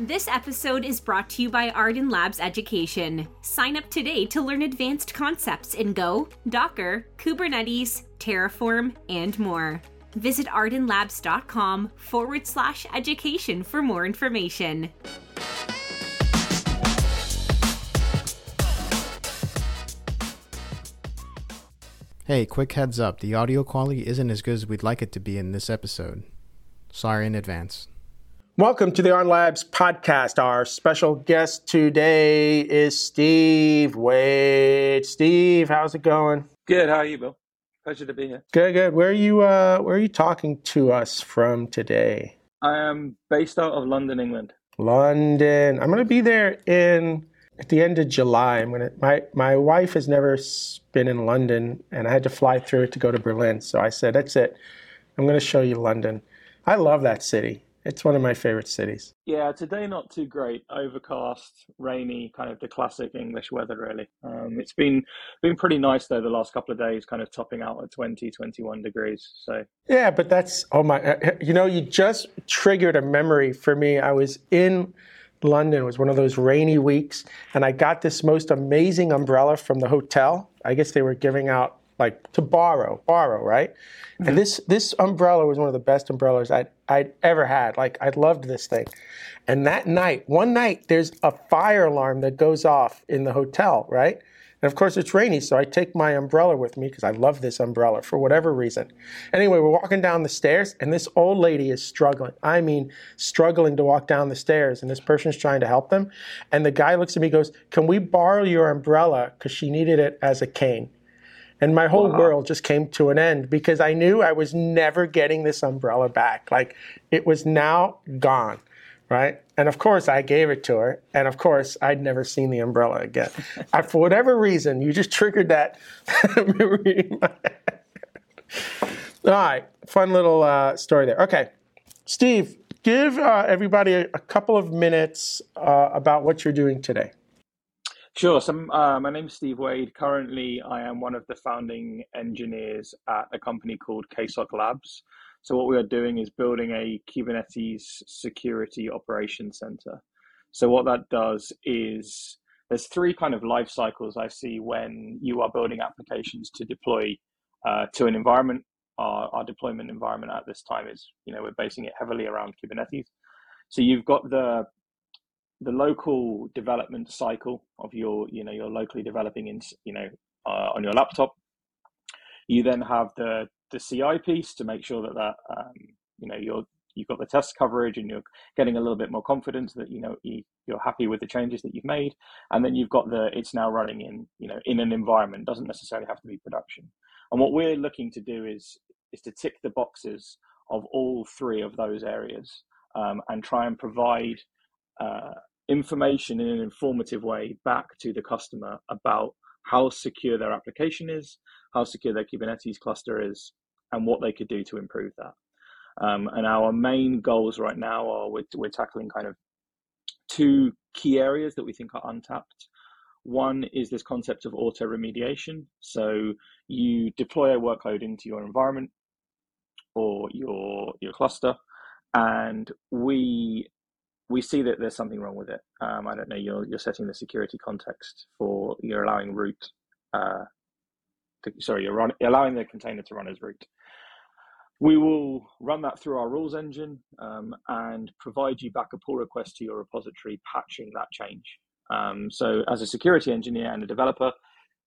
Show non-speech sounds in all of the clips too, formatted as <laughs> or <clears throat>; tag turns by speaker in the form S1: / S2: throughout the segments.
S1: This episode is brought to you by Arden Labs Education. Sign up today to learn advanced concepts in Go, Docker, Kubernetes, Terraform, and more. Visit ardenlabs.com forward slash education for more information.
S2: Hey, quick heads up the audio quality isn't as good as we'd like it to be in this episode. Sorry in advance.
S3: Welcome to the Arden Labs podcast. Our special guest today is Steve Wade. Steve, how's it going?
S4: Good. How are you, Bill? Pleasure to be here.
S3: Good, good. Where are you? Uh, where are you talking to us from today?
S4: I am based out of London, England.
S3: London. I'm going to be there in at the end of July. I'm going to. My my wife has never been in London, and I had to fly through it to go to Berlin. So I said, "That's it. I'm going to show you London." I love that city. It's one of my favorite cities.
S4: Yeah, today not too great. Overcast, rainy, kind of the classic English weather, really. Um, it's been been pretty nice though the last couple of days, kind of topping out at 20, 21 degrees. So
S3: yeah, but that's oh my! Uh, you know, you just triggered a memory for me. I was in London. It was one of those rainy weeks, and I got this most amazing umbrella from the hotel. I guess they were giving out like to borrow, borrow, right? Mm-hmm. And this this umbrella was one of the best umbrellas I'd I'd ever had. Like I loved this thing. And that night, one night, there's a fire alarm that goes off in the hotel, right? And of course, it's rainy, so I take my umbrella with me because I love this umbrella for whatever reason. Anyway, we're walking down the stairs, and this old lady is struggling. I mean, struggling to walk down the stairs, and this person's trying to help them. And the guy looks at me, goes, "Can we borrow your umbrella?" Because she needed it as a cane. And my whole wow. world just came to an end because I knew I was never getting this umbrella back. Like it was now gone, right? And of course, I gave it to her. And of course, I'd never seen the umbrella again. I, for whatever reason, you just triggered that <laughs> memory in my head. All right, fun little uh, story there. Okay, Steve, give uh, everybody a, a, couple of minutes uh, about what you're doing today.
S4: Sure. So, uh, my name is Steve Wade. Currently, I am one of the founding engineers at a company called KSOC Labs. So, what we are doing is building a Kubernetes security operations center. So, what that does is there's three kind of life cycles I see when you are building applications to deploy uh, to an environment. Our, our deployment environment at this time is, you know, we're basing it heavily around Kubernetes. So you've got the the local development cycle of your you know you're locally developing in you know uh, on your laptop. You then have the the ci piece to make sure that that um, you know you're you've got the test coverage and you're getting a little bit more confidence that you know you, you're happy with the changes that you've made. And then you've got the it's now running in you know in an environment it doesn't necessarily have to be production. And what we're looking to do is is to tick the boxes of all three of those areas um, and try and provide uh, information in an informative way back to the customer about how secure their application is, how secure their Kubernetes cluster is, and what they could do to improve that. Um, and our main goals right now are we're, we're tackling kind of two key areas that we think are untapped. One is this concept of auto remediation. So you deploy a workload into your environment or your your cluster, and we we see that there's something wrong with it. Um, I don't know. You're you're setting the security context for you're allowing root. Uh, to, sorry, you're, run, allowing the container to run as root. We will run that through our rules engine um, and provide you back a pull request to your repository patching that change. Um, so, as a security engineer and a developer,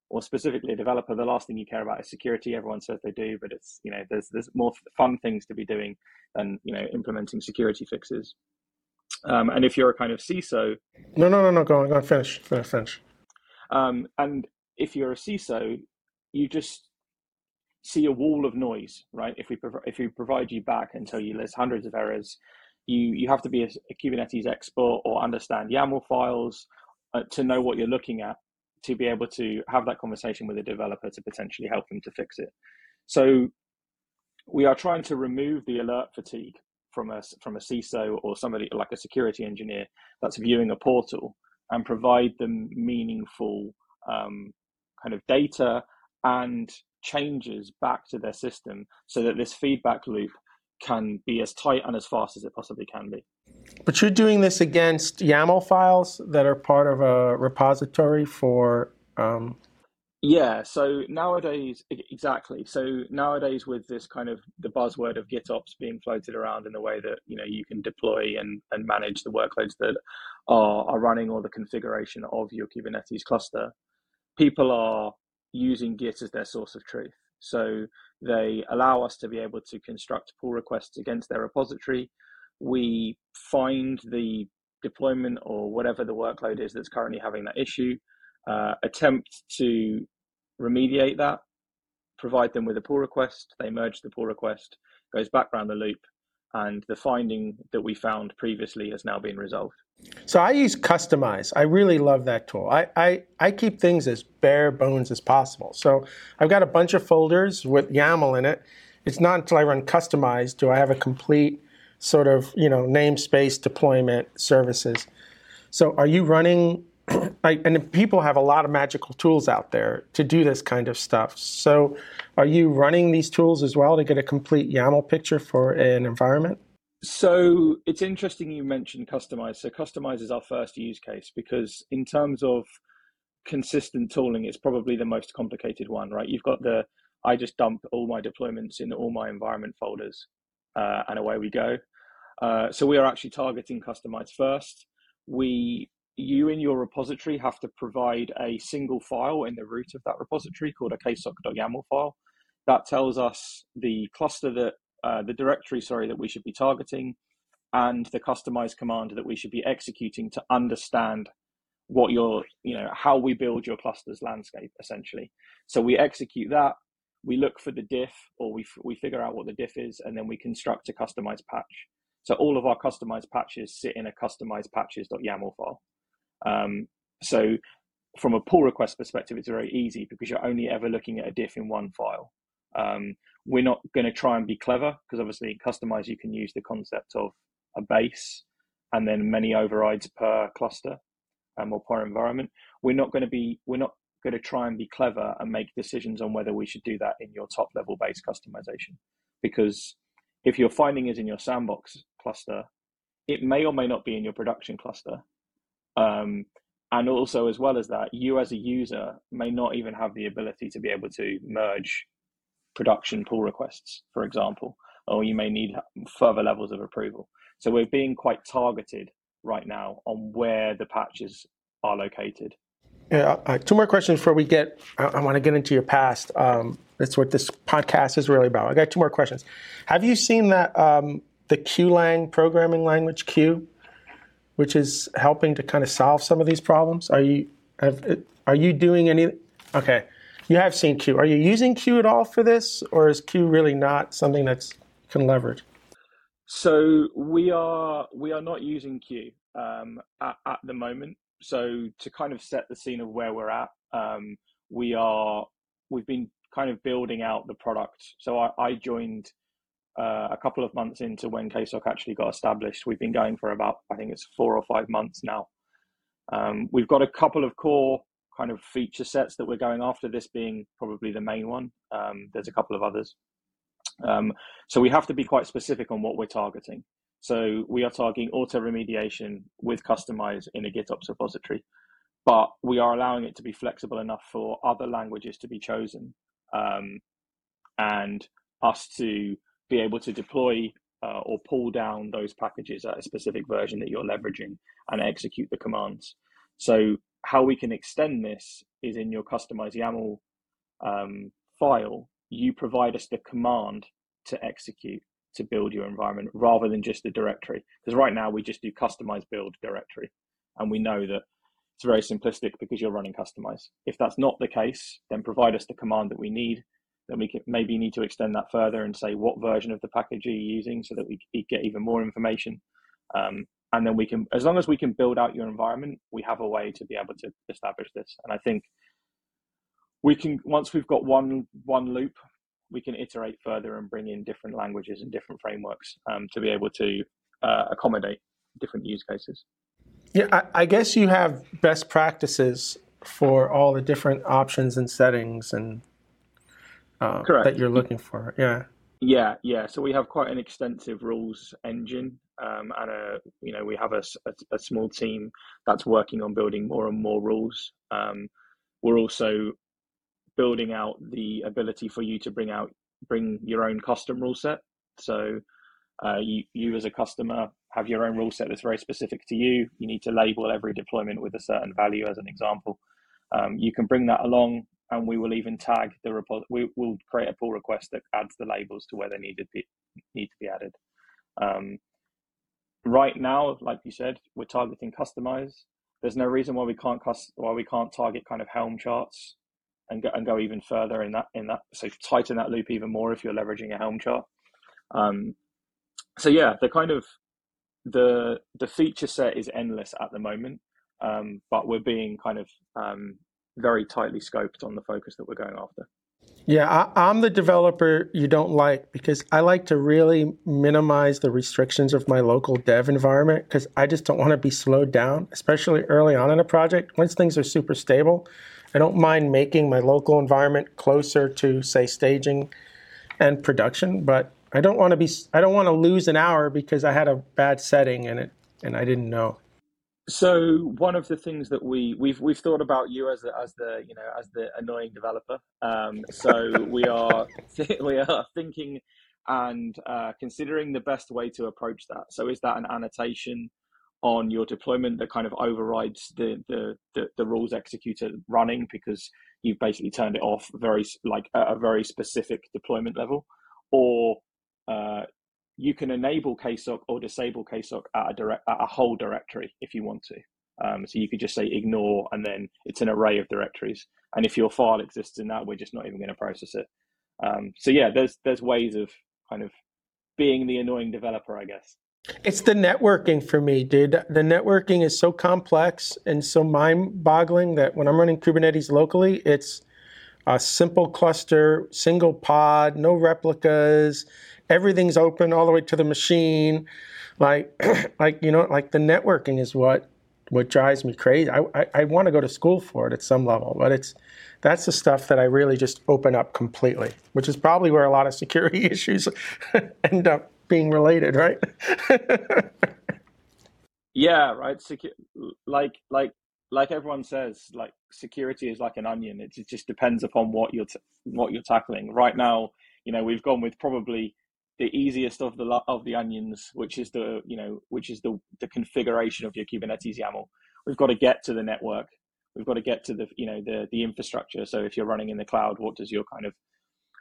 S4: or specifically a developer, the last thing you care about is security. Everyone says they do, but it's you know there's there's more fun things to be doing than you know implementing security fixes. Um, and if you're a kind of CISO,
S3: no, no, no, no, go on, go on, finish, finish, finish.
S4: Um, and if you're a CISO, you just see a wall of noise, right? If we prov- if we provide you back and tell you there's hundreds of errors, you you have to be a, a Kubernetes expert or understand YAML files uh, to know what you're looking at to be able to have that conversation with a developer to potentially help them to fix it. So we are trying to remove the alert fatigue from a from a CISO or somebody like a security engineer that's viewing a portal and provide them meaningful um, kind of data and changes back to their system so that this feedback loop can be as tight and as fast as it possibly can be.
S3: But you're doing this against YAML files that are part of a repository for. Um...
S4: Yeah, so nowadays, exactly. So nowadays, with this kind of the buzzword of GitOps being floated around in the way that you know you can deploy and, and manage the workloads that are, are running or the configuration of your Kubernetes cluster, people are using Git as their source of truth. So they allow us to be able to construct pull requests against their repository we find the deployment or whatever the workload is that's currently having that issue, uh, attempt to remediate that, provide them with a pull request, they merge the pull request, goes back around the loop, and the finding that we found previously has now been resolved.
S3: So I use Kustomize. I really love that tool. I, I, I keep things as bare bones as possible. So I've got a bunch of folders with YAML in it. It's not until I run Kustomize do I have a complete sort of you know namespace deployment services. So are you running? <clears throat> and people have a lot of magical tools out there to do this kind of stuff. So are you running these tools as well to get a complete YAML picture for an environment?
S4: So it's interesting you mentioned Kustomize. So Kustomize is our first use case because in terms of consistent tooling, it's probably the most complicated one, right? You've got the I just dump all my deployments in all my environment folders, uh, and away we go. Uh, so we are actually targeting Kustomize first. We, you in your repository have to provide a single file in the root of that repository called a ksoc.yaml file. That tells us the cluster that, uh, the directory, sorry, that we should be targeting and the customized command that we should be executing to understand what your, you know, how we build your cluster's landscape essentially. So we execute that, we look for the diff or we, we figure out what the diff is, and then we construct a customized patch. So all of our customized patches sit in a customized patches.yaml file. Um, so from a pull request perspective, it's very easy because you're only ever looking at a diff in one file. Um, we're not going to try and be clever because obviously Kustomize you can use the concept of a base and then many overrides per cluster um, or per environment. We're not going to be we're not going to try and be clever and make decisions on whether we should do that in your top level base customization because if your finding is in your sandbox cluster, it may or may not be in your production cluster. Um, and also, as well as that, you as a user may not even have the ability to be able to merge production pull requests, for example, or you may need further levels of approval. So we're being quite targeted right now on where the patches are located.
S3: Yeah, uh, two more questions before we get. I, I want to get into your past. Um, that's what this podcast is really about. I got two more questions. Have you seen that um, the CUElang programming language CUE, which is helping to kind of solve some of these problems? Are you have, are you doing any? Okay, you have seen CUE. Are you using CUE at all for this, or is CUE really not something that's can leverage?
S4: So we are we are not using CUE um, at, at the moment so to kind of set the scene of where we're at, um, we are we've been kind of building out the product. So I, I joined uh, a couple of months into when KSOC actually got established. We've been going for about I think it's four or five months now. Um, we've got a couple of core kind of feature sets that we're going after. This being probably the main one. Um, there's a couple of others. Um, so we have to be quite specific on what we're targeting. So we are targeting auto remediation with Kustomize in a GitOps repository, but we are allowing it to be flexible enough for other languages to be chosen um, and us to be able to deploy uh, or pull down those packages at a specific version that you're leveraging and execute the commands. So how we can extend this is in your customized YAML um, file, you provide us the command to execute to build your environment rather than just the directory. Because right now we just do Kustomize build directory. And we know that it's very simplistic because you're running Kustomize. If that's not the case, then provide us the command that we need. Then we can maybe need to extend that further and say what version of the package are you using so that we get even more information. Um, and then we can, as long as we can build out your environment, we have a way to be able to establish this. And I think we can once we've got one one loop we can iterate further and bring in different languages and different frameworks um, to be able to uh, accommodate different use cases.
S3: Yeah, I, I, guess you have best practices for all the different options and settings and uh, that you're looking for. Yeah.
S4: Yeah, yeah. So we have quite an extensive rules engine, um, and a you know we have a, a, a, small team that's working on building more and more rules. Um, we're also building out the ability for you to bring out bring your own custom rule set. So uh, you you as a customer have your own rule set that's very specific to you. You need to label every deployment with a certain value, as an example. Um, you can bring that along and we will even tag the report. We will create a pull request that adds the labels to where they need to be need to be added. Um, right now, like you said, we're targeting Kustomize. There's no reason why we can't why we can't target kind of Helm charts and go and go even further in that in that. So tighten that loop even more if you're leveraging a Helm chart. Um, so yeah, the kind of the the feature set is endless at the moment, um, but we're being kind of um, very tightly scoped on the focus that we're going after.
S3: Yeah, I, am the developer you don't like because I like to really minimize the restrictions of my local dev environment because I just don't want to be slowed down, especially early on in a project. Once things are super stable, I don't mind making my local environment closer to, say, staging and production, but I don't want to be I don't want to lose an hour because I had a bad setting and it and I didn't know.
S4: So one of the things that we we've we've thought about you as the as the you know as the annoying developer. Um, so we are <laughs> we are thinking and uh, considering the best way to approach that. So is that an annotation on your deployment that kind of overrides the the the, the rules executor running because you've basically turned it off very like a very specific deployment level, or uh, you can enable KSOC or disable KSOC at a direct at a whole directory if you want to. Um, so you could just say ignore, and then it's an array of directories. And if your file exists in that, we're just not even going to process it. Um, so yeah, there's there's ways of kind of being the annoying developer, I guess.
S3: It's the networking for me, dude. The networking is so complex and so mind-boggling that when I'm running Kubernetes locally, it's a simple cluster, single pod, no replicas everything's open all the way to the machine. Like, <clears throat> like you know, like the networking is what what drives me crazy. I, I, I want to go to school for it at some level, but it's that's the stuff that I really just open up completely, which is probably where a lot of security <laughs> issues end up being related, right? <laughs>
S4: yeah, right. Secu- like like like everyone says, like security is like an onion. It, just depends upon what you're t- what you're tackling. Right now, you know, we've gone with probably the easiest of the of the onions, which is the you know which is the the configuration of your Kubernetes YAML. We've got to get to the network. We've got to get to the you know the the infrastructure. So if you're running in the cloud, what does your kind of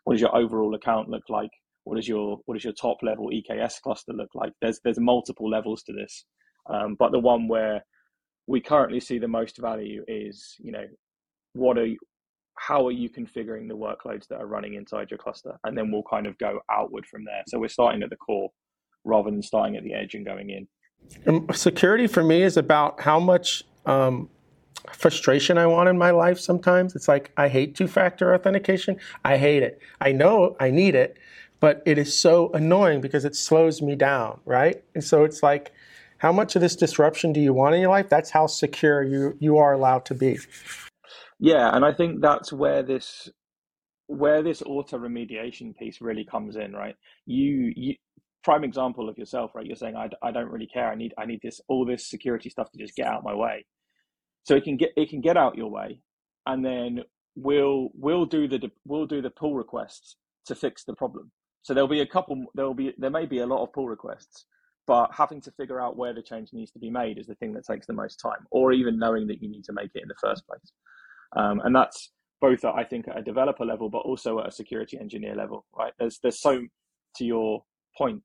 S4: what does your overall account look like? What does your what does your top level EKS cluster look like? There's there's multiple levels to this, um, but the one where we currently see the most value is you know what are how are you configuring the workloads that are running inside your cluster? And then we'll kind of go outward from there. So we're starting at the core rather than starting at the edge and going in.
S3: And security for me is about how much um, frustration I want in my life sometimes. It's like I hate two factor authentication. I hate it. I know I need it, but it is so annoying because it slows me down, right? And so it's like, how much of this disruption do you want in your life? That's how secure you, you are allowed to be.
S4: Yeah, and I think that's where this where this auto remediation piece really comes in, right? You you prime example of yourself, right? You're saying I, I don't really care. I need I need this all this security stuff to just get out my way. So it can get it can get out your way, and then we'll we'll do the we'll do the pull requests to fix the problem. So there'll be a couple. There'll be there may be a lot of pull requests, but having to figure out where the change needs to be made is the thing that takes the most time, or even knowing that you need to make it in the first place. Um, and that's both, I think, at a developer level, but also at a security engineer level, right? There's there's so to your point,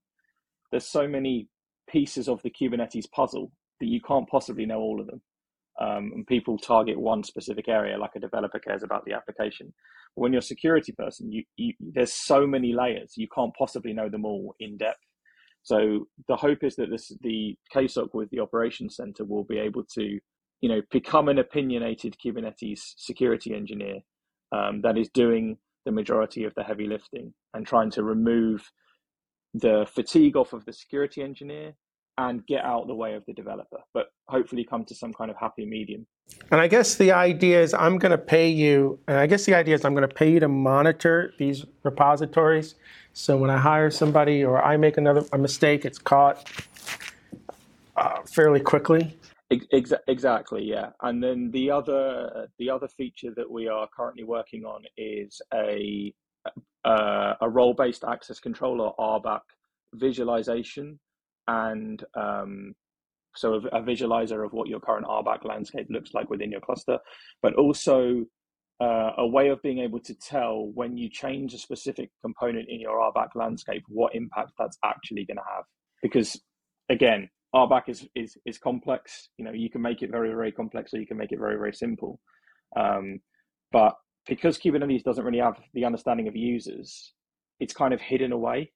S4: there's so many pieces of the Kubernetes puzzle that you can't possibly know all of them. Um, and people target one specific area, like a developer cares about the application. But when you're a security person, you, you, there's so many layers, you can't possibly know them all in depth. So the hope is that this, the KSOC with the operations center will be able to you know, become an opinionated Kubernetes security engineer um, that is doing the majority of the heavy lifting and trying to remove the fatigue off of the security engineer and get out the way of the developer, but hopefully come to some kind of happy medium.
S3: And I guess the idea is I'm going to pay you, and I guess the idea is I'm going to pay you to monitor these repositories. So when I hire somebody or I make another a mistake, it's caught uh, fairly quickly.
S4: Ex- exactly, yeah. And then the other the other feature that we are currently working on is a uh, a role based access controller RBAC visualization and um, so a, a, visualizer of what your current RBAC landscape looks like within your cluster, but also uh, a way of being able to tell when you change a specific component in your RBAC landscape what impact that's actually going to have. Because again, RBAC is, is is complex. You know, you can make it very very complex, or you can make it very very simple. Um, but because Kubernetes doesn't really have the understanding of users, it's kind of hidden away.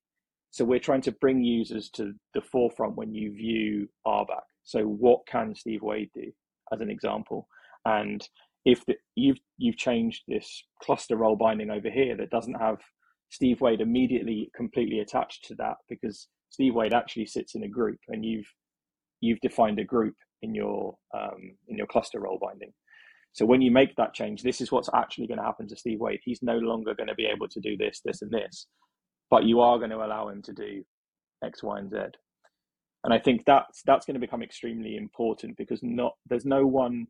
S4: So we're trying to bring users to the forefront when you view RBAC. So what can Steve Wade do, as an example? And if the, you've you've changed this cluster role binding over here that doesn't have Steve Wade immediately completely attached to that because Steve Wade actually sits in a group and you've you've defined a group in your um, in your cluster role binding. So when you make that change, this is what's actually going to happen to Steve Wade. He's no longer going to be able to do this, this, and this, but you are going to allow him to do X, Y, and Z. And I think that's that's going to become extremely important because not there's no one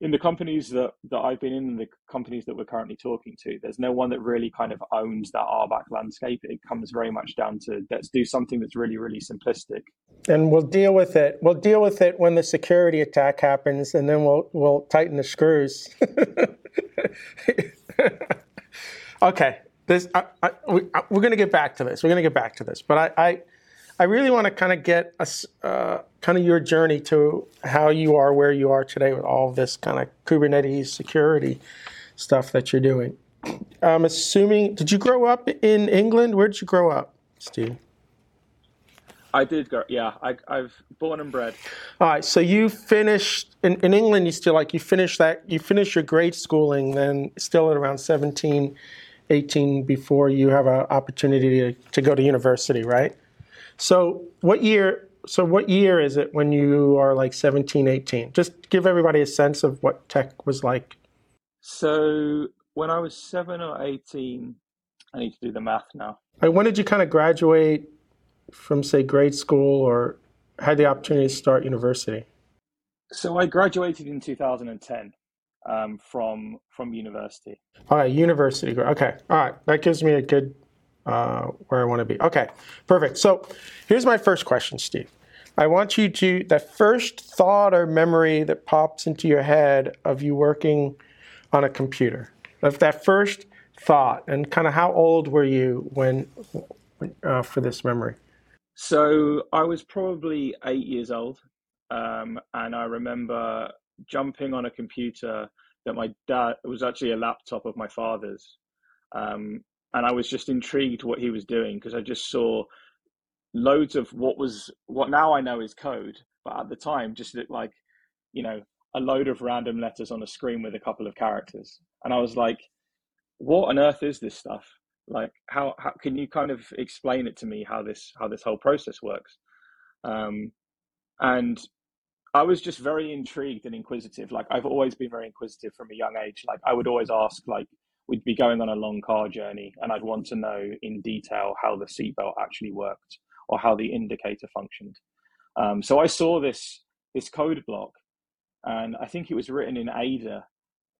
S4: in the companies that, that I've been in, the companies that we're currently talking to, there's no one that really kind of owns that RBAC landscape. It comes very much down to let's do something that's really, really simplistic.
S3: And we'll deal with it. We'll deal with it when the security attack happens, and then we'll we'll tighten the screws. <laughs> okay, this I, I, we, are going to get back to this. We're going to get back to this, but I, I I really want to kind of get a, uh, kind of your journey to how you are where you are today with all this kind of Kubernetes security stuff that you're doing. I'm assuming, did you grow up in England? Where did you grow up, Steve?
S4: I did go. Yeah, I, I've born and bred.
S3: All right. So you finished in, in England. You still like you finished that. You finished your grade schooling. Then still at around 17, 18 before you have an opportunity to, to go to university, right? So what year? So what year is it when you are like 17, 18? Just give everybody a sense of what tech was like.
S4: So when I was seven or 18, I need to do the math now.
S3: when did you kind of graduate from, say, grade school or had the opportunity to start university?
S4: So I graduated in 2010 um, from from university.
S3: All right, university. Okay, all right. That gives me a good uh, where I want to be. Okay, perfect. So here's my first question, Steve. I want you to, that first thought or memory that pops into your head of you working on a computer, of that first thought, and kind of how old were you when, uh, for this memory?
S4: So I was probably eight years old, um, and I remember jumping on a computer that my dad it was actually a laptop of my father's, um, and I was just intrigued what he was doing because I just saw loads of what was what now I know is code, but at the time just looked like you know a load of random letters on a screen with a couple of characters, and I was like, "What on earth is this stuff? Like, how, how can you kind of explain it to me how this how this whole process works?" Um, and I was just very intrigued and inquisitive. Like I've always been very inquisitive from a young age. Like I would always ask, like, we'd be going on a long car journey and I'd want to know in detail how the seatbelt actually worked or how the indicator functioned. Um, so I saw this this code block and I think it was written in Ada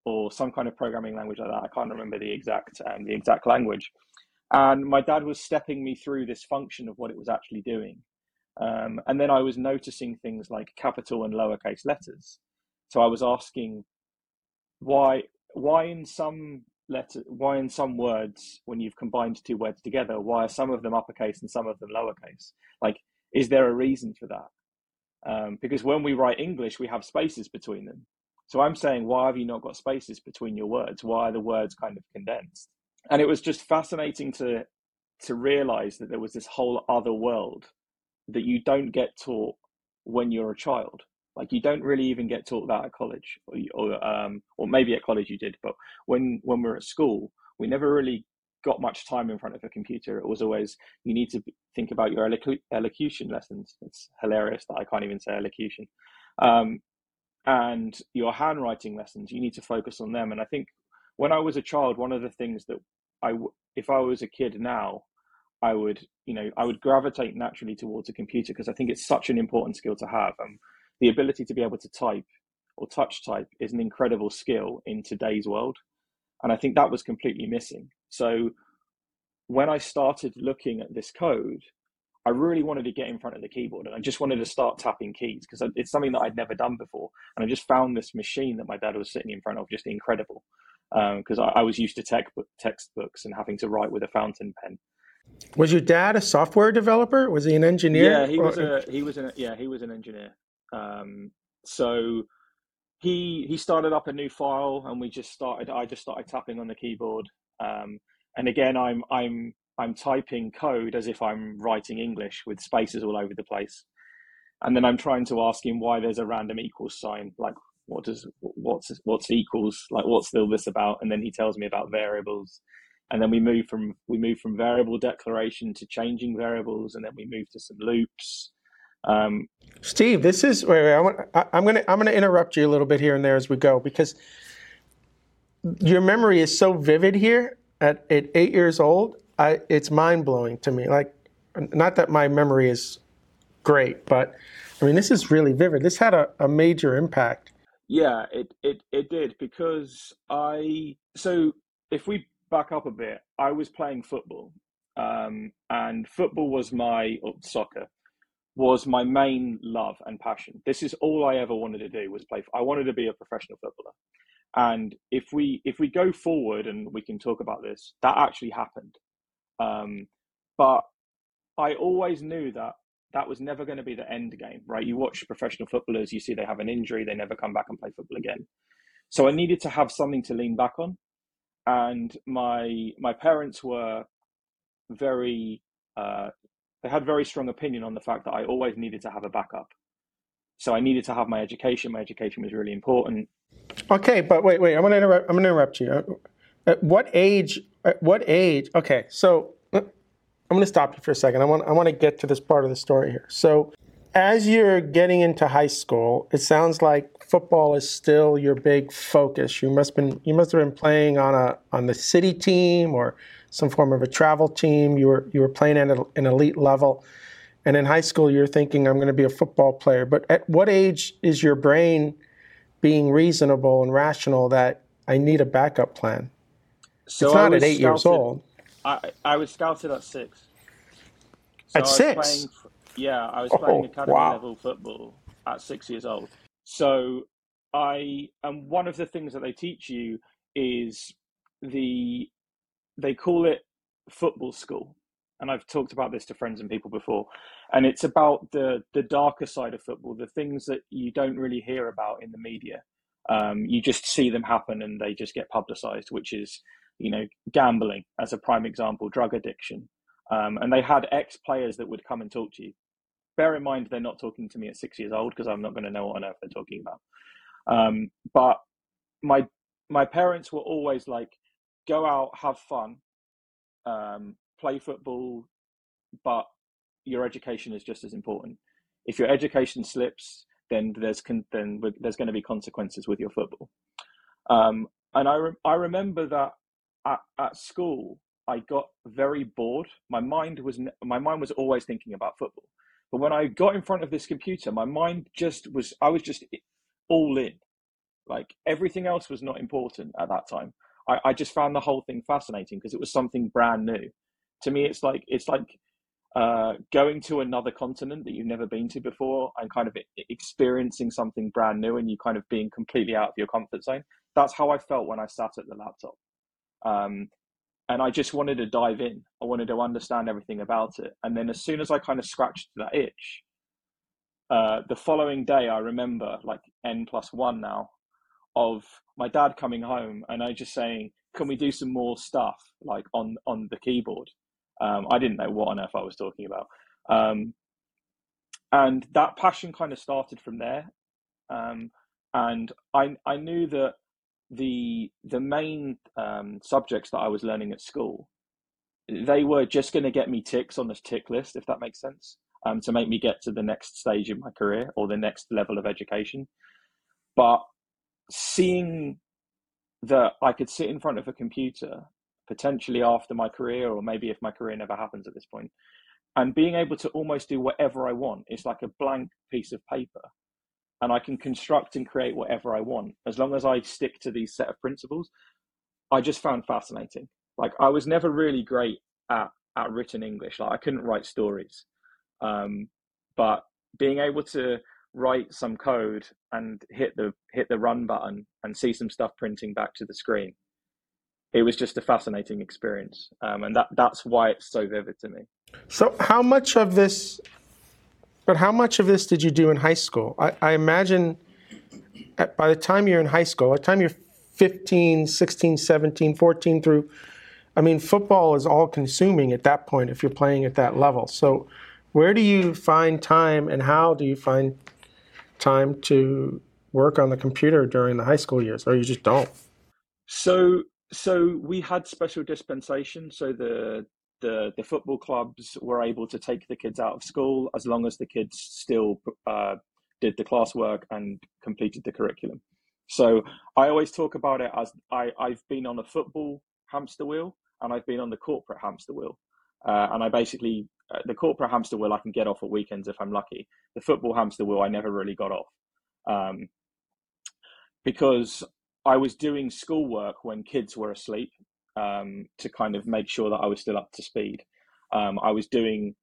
S4: or some kind of programming language like that. I can't remember the exact um, the exact language. And my dad was stepping me through this function of what it was actually doing. Um, and then I was noticing things like capital and lowercase letters. So I was asking why why in some letter why in some words when you've combined two words together why are some of them uppercase and some of them lowercase? Like is there a reason for that? Um, because when we write english we have spaces between them. So i'm saying why have you not got spaces between your words? Why are the words kind of condensed? And it was just fascinating to to realize that there was this whole other world that you don't get taught when you're a child like you don't really even get taught that at college, or, or um, or maybe at college you did, but when when we're at school, we never really got much time in front of a computer. It was always you need to think about your elocu- elocution lessons. It's hilarious that I can't even say elocution. Um, and your handwriting lessons, you need to focus on them. And I think when I was a child, one of the things that I, if I was a kid now, I would, you know, I would gravitate naturally towards a computer because I think it's such an important skill to have. Um, the ability to be able to type or touch type is an incredible skill in today's world. And I think that was completely missing. So when I started looking at this code, I really wanted to get in front of the keyboard and I just wanted to start tapping keys because it's something that I'd never done before. And I just found this machine that my dad was sitting in front of just incredible because um, I, I, was used to tech textbooks and having to write with a fountain pen.
S3: Was your dad a software developer? Was he an engineer?
S4: Yeah, he was a he was an yeah he was an engineer. Um, so he he started up a new file and we just started. I just started tapping on the keyboard. Um, and again, I'm I'm I'm typing code as if I'm writing English with spaces all over the place. And then I'm trying to ask him why there's a random equals sign. Like, what does what's what's equals? Like, what's all this about? And then he tells me about variables. And then we move from we move from variable declaration to changing variables, and then we move to some loops. Um,
S3: Steve, this is wait, wait, I want, I, I'm gonna I'm gonna interrupt you a little bit here and there as we go because your memory is so vivid here at, at eight years old I, it's mind blowing to me. Like, not that my memory is great, but I mean, this is really vivid. This had a, a major impact.
S4: Yeah, it, it, it did because I, so if we back up a bit, I was playing football um, and football was my, or soccer was my main love and passion. This is all I ever wanted to do was play. I wanted to be a professional footballer. And if we if we go forward and we can talk about this, that actually happened. Um, but I always knew that that was never going to be the end game, right? You watch professional footballers, you see they have an injury, they never come back and play football again. So I needed to have something to lean back on, and my my parents were very uh, they had very strong opinion on the fact that I always needed to have a backup. So I needed to have my education. My education was really important.
S3: Okay, but wait, wait. I'm going to interrupt. I'm going to interrupt you. At what age? At what age? Okay, so I'm going to stop you for a second. I want I want to get to this part of the story here. So, as you're getting into high school, it sounds like football is still your big focus. You must been you must have been playing on a on the city team or some form of a travel team. You were you were playing at an elite level, and in high school, you're thinking I'm going to be a football player. But at what age is your brain being reasonable and rational that I need a backup plan? So it's not at eight scouted, years old.
S4: I, I was scouted at six. So
S3: at six?
S4: Playing, yeah, I was oh, playing oh, academy wow. level football at six years old. So I and one of the things that they teach you is the they call it football school and I've talked about this to friends and people before, and it's about the the darker side of football, the things that you don't really hear about in the media. Um, you just see them happen, and they just get publicized, which is you know, gambling as a prime example, drug addiction. Um, and they had ex players that would come and talk to you. Bear in mind, they're not talking to me at six years old because I'm not going to know what on earth they're talking about. Um, but my my parents were always like, go out, have fun, um, play football, but your education is just as important. If your education slips, then there's con- then there's going to be consequences with your football. Um, and I re- I remember that at, at school, I got very bored. My mind was my mind was always thinking about football. But when I got in front of this computer, my mind just was I was just all in. Like everything else was not important at that time. I, I just found the whole thing fascinating because it was something brand new. To me, it's like it's like uh, going to another continent that you've never been to before and kind of experiencing something brand new and you kind of being completely out of your comfort zone. That's how I felt when I sat at the laptop. Um, and I just wanted to dive in. I wanted to understand everything about it. And then as soon as I kind of scratched that itch, uh, the following day, I remember like N plus one now of my dad coming home and I just saying, can we do some more stuff like on, on the keyboard? Um, I didn't know what on earth I was talking about. Um, and that passion kind of started from there. Um, and I, I knew that the the main um, subjects that I was learning at school they were just going to get me ticks on this tick list, if that makes sense, um, to make me get to the next stage in my career or the next level of education. But seeing that I could sit in front of a computer potentially after my career, or maybe if my career never happens at this point, and being able to almost do whatever I want. It's like a blank piece of paper, and I can construct and create whatever I want as long as I stick to these set of principles. I just found fascinating. Like I was never really great at at written English. Like I couldn't write stories, um, but being able to write some code and hit the hit the run button and see some stuff printing back to the screen. It was just a fascinating experience um, and that that's why it's so vivid to me.
S3: So how much of this but how much of this did you do in high school? I, I imagine at, by the time you're in high school by the time you're 15 16 17 14 through i mean football is all consuming at that point if you're playing at that level. So where do you find time and how do you find time to work on the computer during the high school years, or you just don't?
S4: So, so we had special dispensation. So the the the football clubs were able to take the kids out of school as long as the kids still uh, did the classwork and completed the curriculum. So I always talk about it as I, I've been on a football hamster wheel and I've been on the corporate hamster wheel. Uh, and I basically uh, the corporate hamster wheel I can get off at weekends if I'm lucky. The football hamster wheel I never really got off um, because I was doing schoolwork when kids were asleep um, to kind of make sure that I was still up to speed. Um, I was doing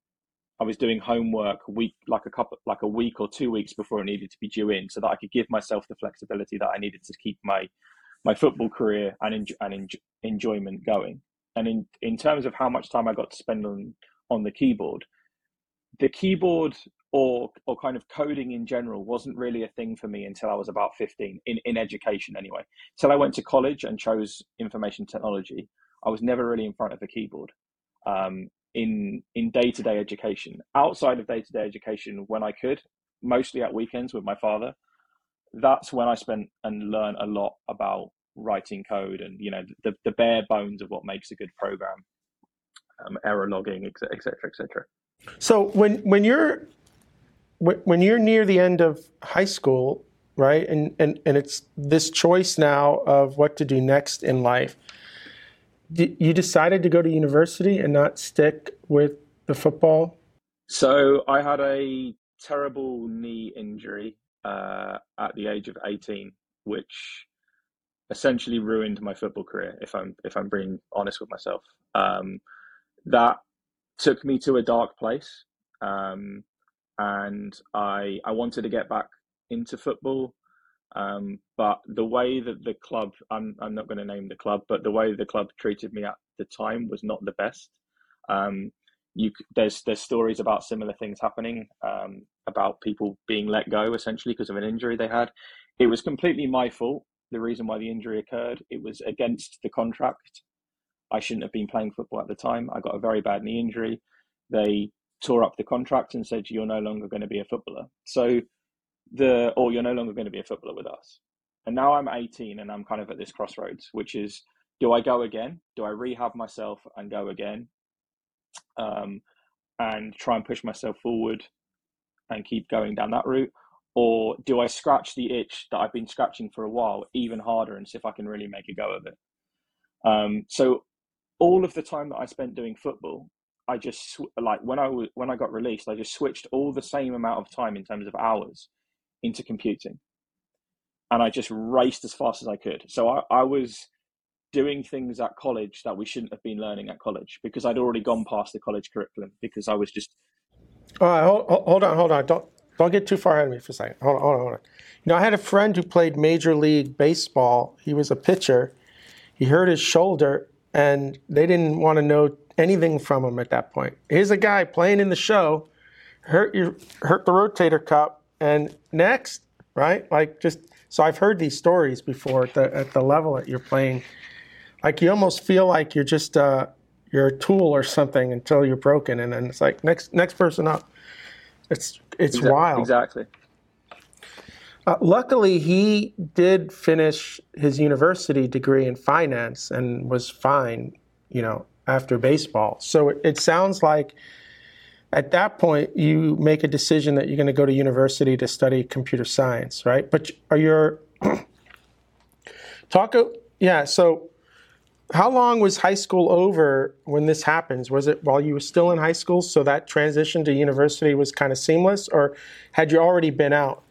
S4: I was doing homework week like a couple like a week or two weeks before it needed to be due in, so that I could give myself the flexibility that I needed to keep my my football career and and en- enjoyment going. And in in terms of how much time I got to spend on on the keyboard. The keyboard or or kind of coding in general wasn't really a thing for me until I was about 15 in, in education anyway. Till I went to college and chose information technology, I was never really in front of a keyboard. Um, in in day-to-day education, outside of day-to-day education when I could, mostly at weekends with my father, that's when I spent and learned a lot about writing code and you know the, the bare bones of what makes a good program um, error logging, et cetera, Et cetera.
S3: so when when you're when you're near the end of high school, right, and, and, and it's this choice now of what to do next in life, you decided to go to university and not stick with the football?
S4: So I had a terrible knee injury uh, at the age of 18, which essentially ruined my football career. If I'm if I'm being honest with myself, um, that took me to a dark place. Um, and I I wanted to get back into football. Um, but the way that the club, I'm, I'm not going to name the club, but the way the club treated me at the time was not the best. Um, you, there's there's stories about similar things happening, um, about people being let go essentially because of an injury they had. It was completely my fault. The reason why the injury occurred, it was against the contract. I shouldn't have been playing football at the time. I got a very bad knee injury. They tore up the contract and said, You're no longer going to be a footballer. So, the, or you're no longer going to be a footballer with us. And now I'm 18 and I'm kind of at this crossroads, which is do I go again? Do I rehab myself and go again? Um, and try and push myself forward and keep going down that route? Or do I scratch the itch that I've been scratching for a while even harder and see if I can really make a go of it? Um, so all of the time that I spent doing football, I just like when I was when I got released, I just switched all the same amount of time in terms of hours into computing, and I just raced as fast as I could. So I, I was doing things at college that we shouldn't have been learning at college because I'd already gone past the college curriculum because I was just.
S3: All right, hold, hold on, hold on. Don't don't get too far ahead of me for a second. Hold on, hold on, hold on. You know, I had a friend who played Major League Baseball. He was a pitcher. He hurt his shoulder and they didn't want to know anything from him at that point. Here's a guy playing in the show, hurt your hurt the rotator cuff, and next, right? Like just so I've heard these stories before at the at the level that you're playing. Like you almost feel like you're just uh, you're a tool or something until you're broken, and then it's like next next person up. It's it's
S4: exactly,
S3: wild.
S4: Exactly.
S3: Uh, luckily, he did finish his university degree in finance and was fine, you know, after baseball. So it, it sounds like at that point you make a decision that you're going to go to university to study computer science, right? But are your <clears throat> talk? Yeah. So how long was high school over when this happens? Was it while you were still in high school, so that transition to university was kind of seamless, or had you already been out?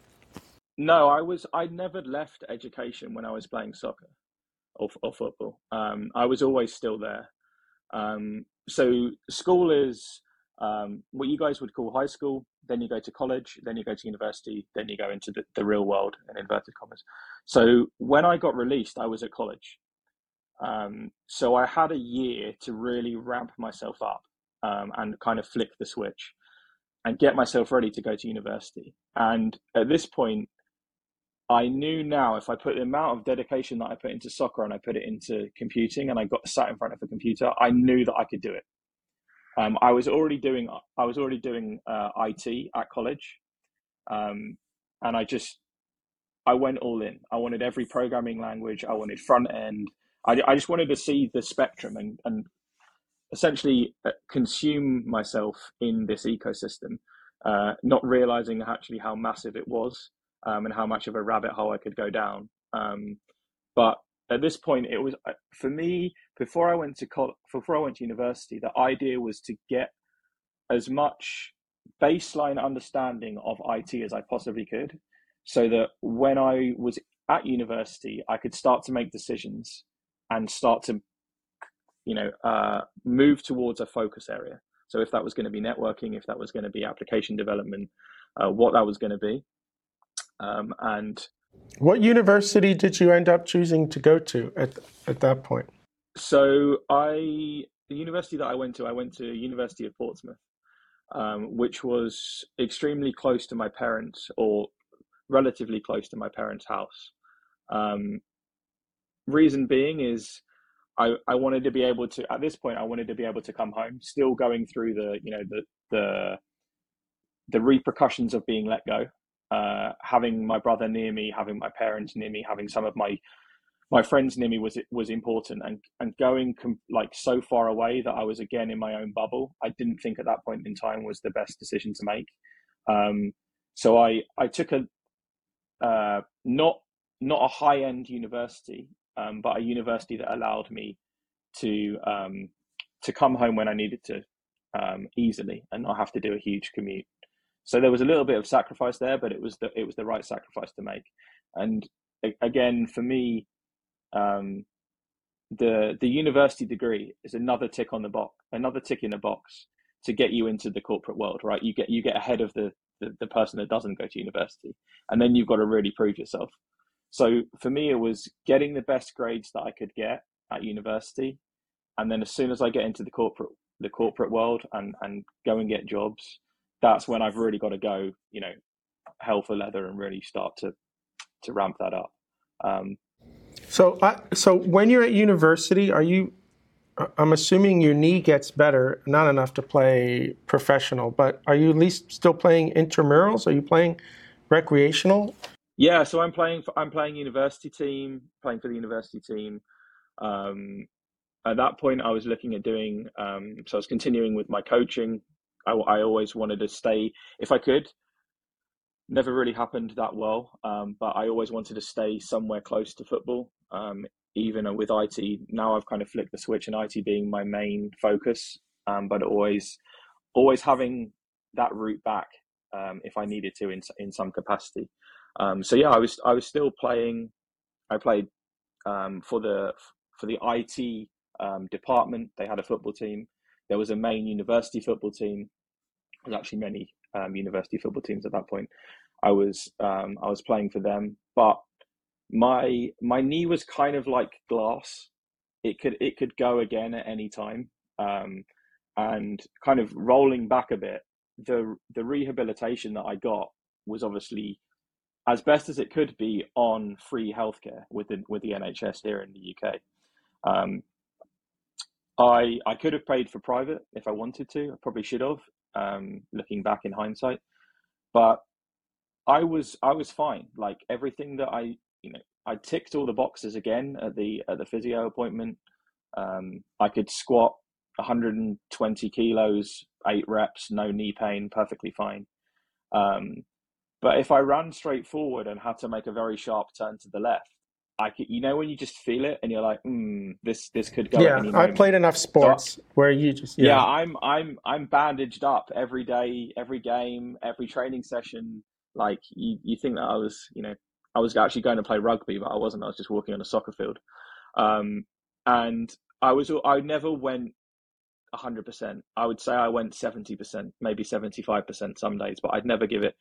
S4: No, I was. I never left education when I was playing soccer or, or football. Um, I was always still there. Um, so school is um, what you guys would call high school. Then you go to college. Then you go to university. Then you go into the, the real world in inverted commas. So when I got released, I was at college. Um, so I had a year to really ramp myself up um, and kind of flick the switch and get myself ready to go to university. And at this point, I knew now if I put the amount of dedication that I put into soccer and I put it into computing and I got sat in front of a computer, I knew that I could do it. Um, I was already doing I was already doing uh, IT at college, um, and I just I went all in. I wanted every programming language. I wanted front end. I, I just wanted to see the spectrum and and essentially uh, consume myself in this ecosystem, uh, not realizing actually how massive it was um, and how much of a rabbit hole I could go down. Um, but at this point, it was uh, for me before I went to college, before I went to university. The idea was to get as much baseline understanding of IT as I possibly could, so that when I was at university, I could start to make decisions and start to, you know, uh, move towards a focus area. So if that was going to be networking, if that was going to be application development, uh, what that was going to be, um, and
S3: what university did you end up choosing to go to at at that point?
S4: So I, the university that I went to, I went to University of Portsmouth, um, which was extremely close to my parents, or relatively close to my parents' house. Um, reason being is I, I wanted to be able to at this point I wanted to be able to come home, still going through the you know the the the repercussions of being let go uh, having my brother near me, having my parents near me, having some of my my friends near me was was important, and and going com- like so far away that I was again in my own bubble. I didn't think at that point in time was the best decision to make. Um, so I I took a uh, not not a high end university, um, but a university that allowed me to um, to come home when I needed to um, easily and not have to do a huge commute. So there was a little bit of sacrifice there, but it was the it was the right sacrifice to make. And again, for me, um, the the university degree is another tick on the box, another tick in the box to get you into the corporate world. Right? You get you get ahead of the the, the person that doesn't go to university, and then you've got to really prove yourself. So for me, it was getting the best grades that I could get at university, and then as soon as I get into the corporate the corporate world and and go and get jobs, that's when I've really got to go, you know, hell for leather and really start to to ramp that up. Um,
S3: so, uh, so when you're at university, are you? I'm assuming your knee gets better, not enough to play professional, but are you at least still playing intramurals? Are you playing recreational?
S4: Yeah, so I'm playing. For, I'm playing university team, playing for the university team. Um, at that point, I was looking at doing. Um, so I was continuing with my coaching, I, I always wanted to stay if I could. Never really happened that well, um, but I always wanted to stay somewhere close to football. Um, even with IT, now I've kind of flicked the switch, and IT being my main focus, um, but always, always having that route back um, if I needed to in in some capacity. Um, so yeah, I was I was still playing. I played um, for the for the IT department. They had a football team. There was a main university football team, was actually many um, university football teams at that point. I was um, I was playing for them, but my my knee was kind of like glass. It could it could go again at any time. Um, and kind of rolling back a bit, the the rehabilitation that I got was obviously as best as it could be on free healthcare with the with the NHS here in the UK. Um, I I could have paid for private if I wanted to. I probably should have um, looking back in hindsight. But I was I was fine. Like everything that I you know I ticked all the boxes again at the at the physio appointment. Um, I could squat 120 kilos, eight reps, no knee pain, perfectly fine. Um, but if I ran straight forward and had to make a very sharp turn to the left, I could, you know, when you just feel it and you're like, hmm, this this could go.
S3: Yeah, I played enough sports so, where you just
S4: yeah. yeah. I'm I'm I'm bandaged up every day, every game, every training session. Like you, you think that I was, you know, I was actually going to play rugby, but I wasn't. I was just walking on a soccer field, um, and I was I never went hundred percent. I would say I went seventy percent, maybe seventy five percent some days, but I'd never give it.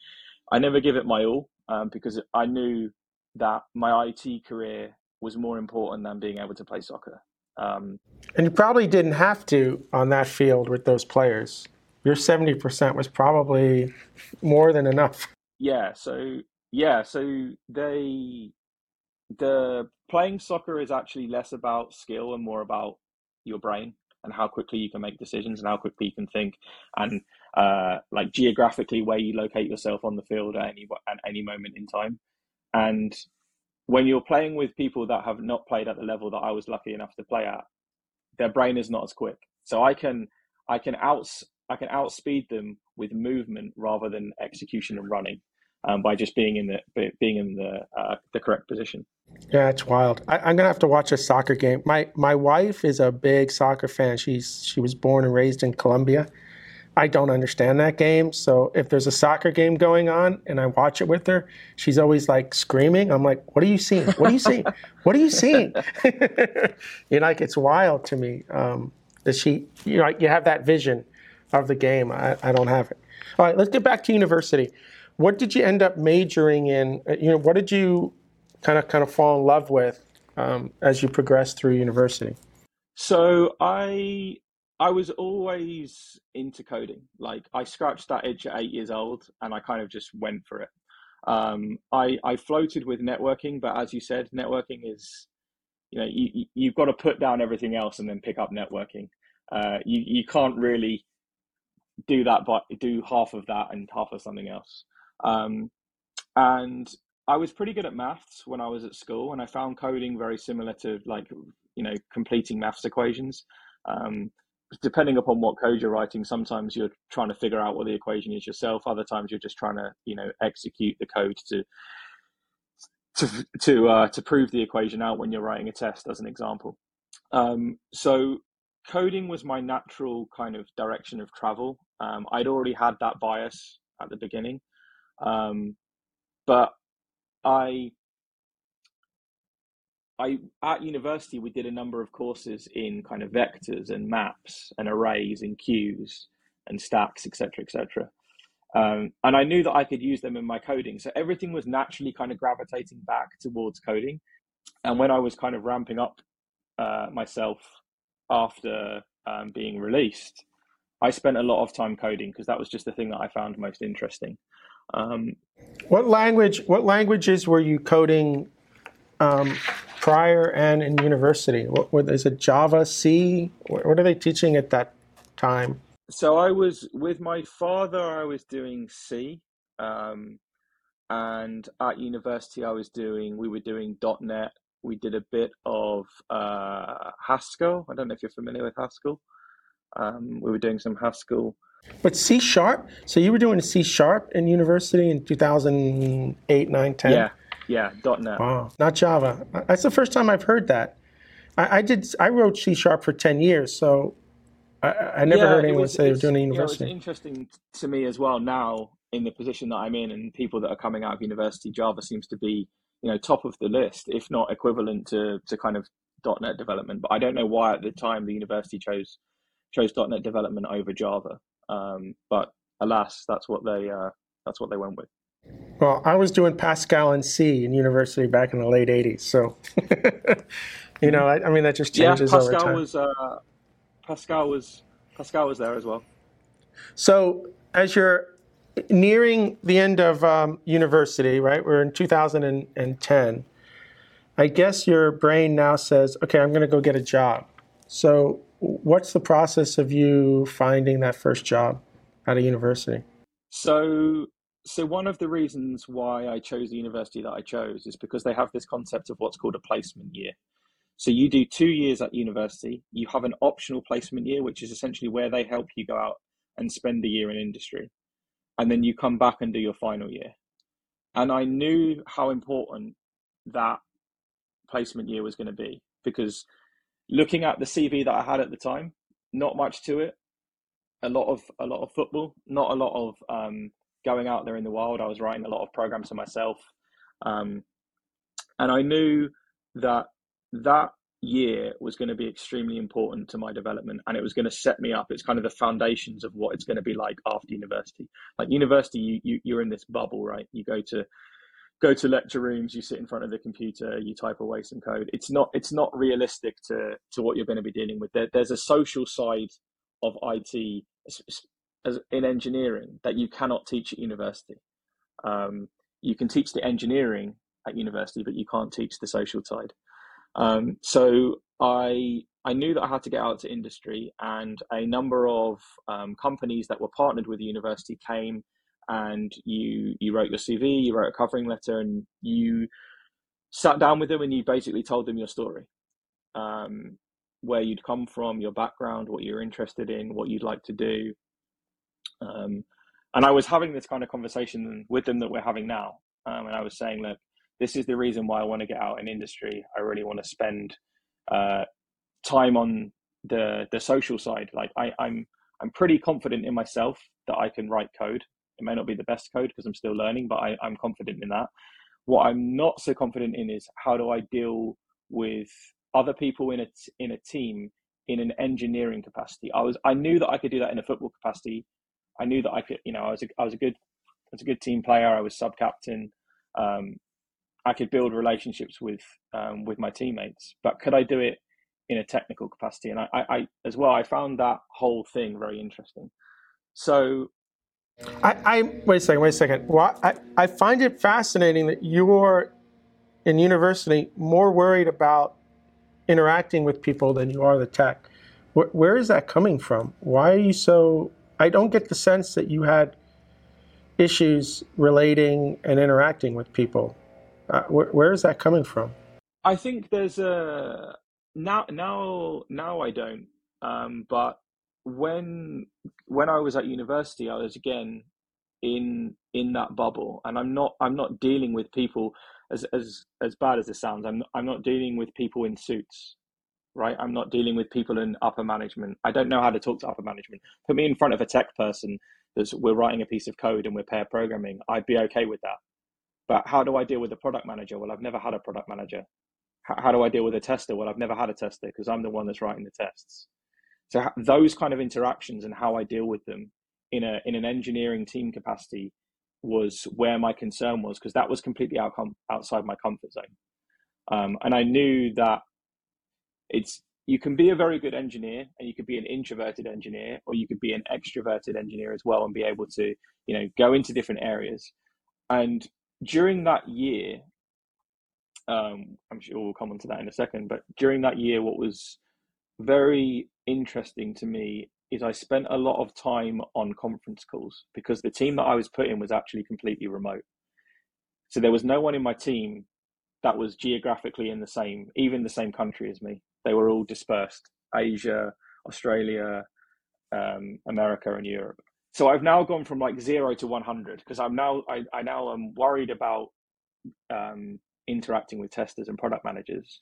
S4: I never give it my all um, because I knew that my IT career was more important than being able to play soccer. Um,
S3: and you probably didn't have to on that field with those players. Your seventy percent was probably more than enough.
S4: Yeah. So yeah. So they the playing soccer is actually less about skill and more about your brain and how quickly you can make decisions and how quickly you can think and uh, like geographically where you locate yourself on the field at any at any moment in time. And when you're playing with people that have not played at the level that I was lucky enough to play at, their brain is not as quick. So I can I can out I can outspeed them with movement rather than execution and running um, by just being in the being in the uh, the correct position.
S3: Yeah, it's wild. I, am gonna have to watch a soccer game. My my wife is a big soccer fan. She's she was born and raised in Colombia. I don't understand that game. So if there's a soccer game going on and I watch it with her, she's always like screaming. I'm like, "What are you seeing? What are you seeing? what are you seeing?" <laughs> you know, like it's wild to me um, that she, you know, you have that vision of the game. I, I don't have it. All right, let's get back to university. What did you end up majoring in? Uh, you know, what did you kind of kind of fall in love with um, as you progressed through university?
S4: So I I was always into coding. Like I scratched that itch at eight years old, and I kind of just went for it. Um, I I floated with networking, but as you said, networking is you know you you've got to put down everything else and then pick up networking. Uh, you you can't really do that, but do half of that and half of something else. Um, and I was pretty good at maths when I was at school, and I found coding very similar to like you know completing maths equations. Um, depending upon what code you're writing, sometimes you're trying to figure out what the equation is yourself. Other times you're just trying to you know execute the code to to to uh, to prove the equation out when you're writing a test, as an example. Um, so coding was my natural kind of direction of travel. Um, I'd already had that bias at the beginning. Um, but I, I at university we did a number of courses in kind of vectors and maps and arrays and queues and stacks, etc., etc. Um, and I knew that I could use them in my coding. So everything was naturally kind of gravitating back towards coding. And when I was kind of ramping up uh, myself after um, being released, I spent a lot of time coding because that was just the thing that I found most interesting. Um,
S3: what language? What languages were you coding um, prior and in university? What, what is it? Java, C? What, are they teaching at that time?
S4: So I was with my father. I was doing C, um, and at university I was doing. We were doing .NET. We did a bit of uh, Haskell. I don't know if you're familiar with Haskell. Um, we were doing some Haskell
S3: but C sharp. So you were doing C sharp in university in 2008, 9, 10?
S4: Yeah, yeah, dot .NET.
S3: Wow, not Java. That's the first time I've heard that. I, I did. I wrote C sharp for 10 years, so I, I never yeah, heard anyone was, say they were doing in university.
S4: Yeah, it was interesting to me as well now in the position that I'm in and people that are coming out of university, Java seems to be, you know, top of the list, if not equivalent to, to kind of dot .NET development. But I don't know why at the time the university chose chose .NET development over Java. Um, but alas, that's what they uh, that's what they went with.
S3: Well, I was doing Pascal and C in university back in the late '80s, so <laughs> you know, I, I, mean, that just changes
S4: yeah, Pascal
S3: over time.
S4: Was, uh, Pascal was Pascal was there as well.
S3: So, as you're nearing the end of um, university, right? We're in 2010. I guess your brain now says, "Okay, I'm going to go get a job." So, what's the process of you finding that first job at a university?
S4: So, so one of the reasons why I chose the university that I chose is because they have this concept of what's called a placement year. So you do two years at university. You have an optional placement year, which is essentially where they help you go out and spend a year in industry, and then you come back and do your final year. And I knew how important that placement year was going to be because looking at the CV that I had at the time, not much to it. A lot of a lot of football, not a lot of um, going out there in the world. I was writing a lot of programs for myself, um, and I knew that that year was going to be extremely important to my development and it was going to set me up. It's kind of the foundations of what it's going to be like after university. Like university you, you you're in this bubble right? You go to go to lecture rooms you sit in front of the computer you type away some code. It's not it's not realistic to to what you're going to be dealing with. There, there's a social side of it as in engineering that you cannot teach at university. Um, you can teach the engineering at university but you can't teach the social side. Um, so I I knew that I had to get out to industry, and a number of um, companies that were partnered with the university came, and you you wrote your CV, you wrote a covering letter, and you sat down with them and you basically told them your story, um, where you'd come from, your background, what you're interested in, what you'd like to do. Um, and I was having this kind of conversation with them that we're having now, um, and I was saying, look, this is the reason why I want to get out in industry. I really want to spend uh, time on the the social side. Like I, I'm I'm pretty confident in myself that I can write code. It may not be the best code because I'm still learning, but I, I'm confident in that. What I'm not so confident in is how do I deal with other people in a in a team in an engineering capacity. I was I knew that I could do that in a football capacity. I knew that I could, you know, I was a, I was a good I was a good team player. I was sub captain. Um, I could build relationships with um, with my teammates. But could I do it in a technical capacity? And I, I, I as well, I found that whole thing very interesting. So,
S3: I, I wait a second, wait a second. Well, I, I find it fascinating that you're in university more worried about interacting with people than you are the tech. Where, where is that coming from? Why are you so? I don't get the sense that you had issues relating and interacting with people. Uh, wh- where is that coming from?
S4: I think there's a now now now I don't. Um, but when when I was at university, I was again in in that bubble, and I'm not I'm not dealing with people as as as bad as it sounds. I'm I'm not dealing with people in suits, right? I'm not dealing with people in upper management. I don't know how to talk to upper management. Put me in front of a tech person that's we're writing a piece of code and we're pair programming. I'd be okay with that. But how do I deal with a product manager? Well, I've never had a product manager. How, how do I deal with a tester? Well, I've never had a tester because I'm the one that's writing the tests. So those kind of interactions and how I deal with them in a in an engineering team capacity was where my concern was because that was completely out, outside my comfort zone. Um, and I knew that it's you can be a very good engineer and you could be an introverted engineer or you could be an extroverted engineer as well and be able to you know go into different areas and during that year, um, I'm sure we'll come on to that in a second, but during that year, what was very interesting to me is I spent a lot of time on conference calls because the team that I was put in was actually completely remote. So there was no one in my team that was geographically in the same, even the same country as me. They were all dispersed Asia, Australia, um, America, and Europe so I've now gone from like zero to 100 because I'm now I, I now am worried about um, interacting with testers and product managers,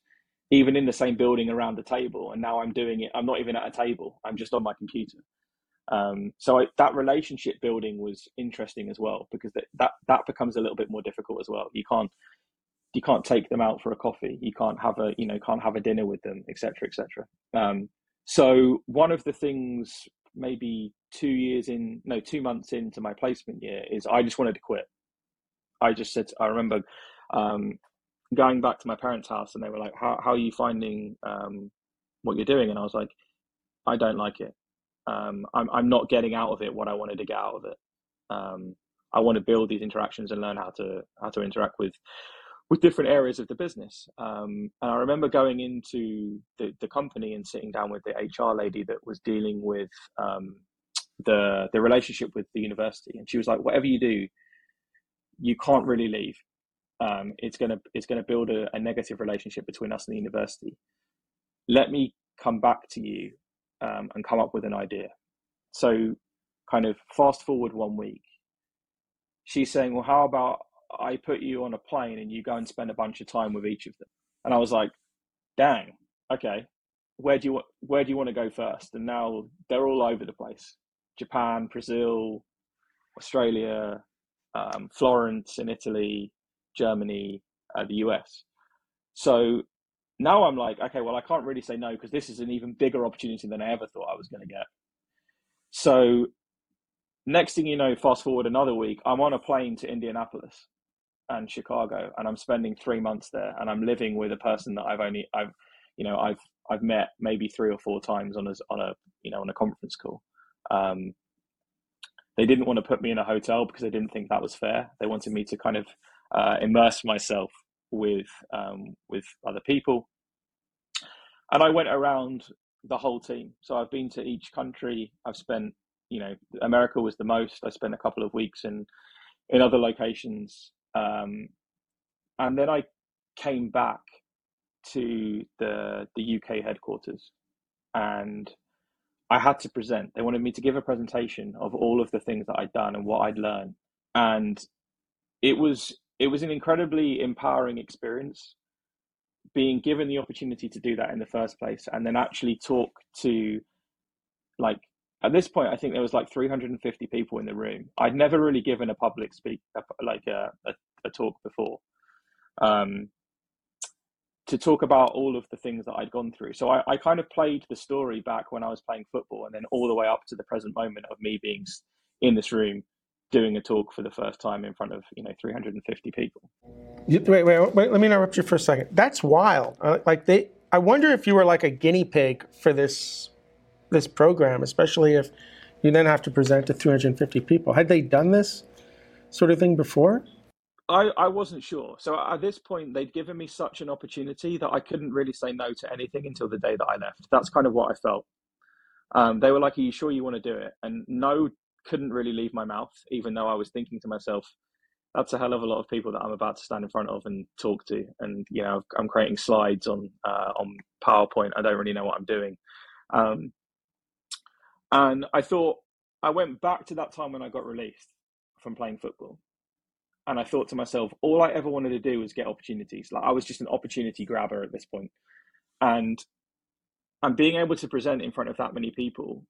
S4: even in the same building around the table. And now I'm doing it. I'm not even at a table. I'm just on my computer. Um, so I, that relationship building was interesting as well because that, that that becomes a little bit more difficult as well. You can't you can't take them out for a coffee. You can't have a you know can't have a dinner with them, etc. etc. Um, so one of the things maybe two years in, no, two months into my placement year, is I just wanted to quit. I just said, I remember um, going back to my parents' house and they were like, how, how are you finding um, what you're doing? And I was like, I don't like it. Um, I'm, I'm not getting out of it what I wanted to get out of it. Um, I want to build these interactions and learn how to how to interact with with different areas of the business. Um, and I remember going into the, the company and sitting down with the HR lady that was dealing with um, the the relationship with the university, and she was like, "Whatever you do, you can't really leave. um, it's to it's to build a, a, negative relationship between us and the university. Let me come back to you um, and come up with an idea. So, kind of fast forward one week. She's saying, "Well, how about I put you on a plane and you go and spend a bunch of time with each of them?" And I was like, "Dang, okay. Where do you want Where do you want to go first? And now they're all over the place: Japan, Brazil, Australia, um, Florence in Italy, Germany, uh, the US. So now I'm like, okay, well, I can't really say no because this is an even bigger opportunity than I ever thought I was going to get. So next thing you know, fast forward another week, I'm on a plane to Indianapolis and Chicago, and I'm spending three months there, and I'm living with a person that I've only I've you know I've I've met maybe three or four times on a on a you know on a conference call. Um, they didn't want to put me in a hotel because they didn't think that was fair. They wanted me to kind of uh, immerse myself with um, with other people. And I went around the whole team. So I've been to each country. I've spent, you know, America was the most. I spent a couple of weeks in in other locations, um, and then I came back to the the UK headquarters, and I had to present. They wanted me to give a presentation of all of the things that I'd done and what I'd learned, and it was it was an incredibly empowering experience being given the opportunity to do that in the first place and then actually talk to like at this point i think there was like 350 people in the room i'd never really given a public speak like a, a, a talk before um, to talk about all of the things that i'd gone through so I, I kind of played the story back when i was playing football and then all the way up to the present moment of me being in this room doing a talk for the first time in front of you know 350 people.
S3: Wait, wait, wait. Let me interrupt you for a second. That's wild. Uh, like they, I wonder if you were like a guinea pig for this this program, especially if you then have to present to 350 people. Had they done this sort of thing before?
S4: I, I wasn't sure. So at this point, they'd given me such an opportunity that I couldn't really say no to anything until the day that I left. That's kind of what I felt. Um, they were like, "Are you sure you want to do it?" And no couldn't really leave my mouth, even though I was thinking to myself, that's a hell of a lot of people that I'm about to stand in front of and talk to. And you know, I'm creating slides on uh, on PowerPoint. I don't really know what I'm doing. Um, and I thought I went back to that time when I got released from playing football, and I thought to myself, all I ever wanted to do was get opportunities. Like I was just an opportunity grabber at this point, and and being able to present in front of that many people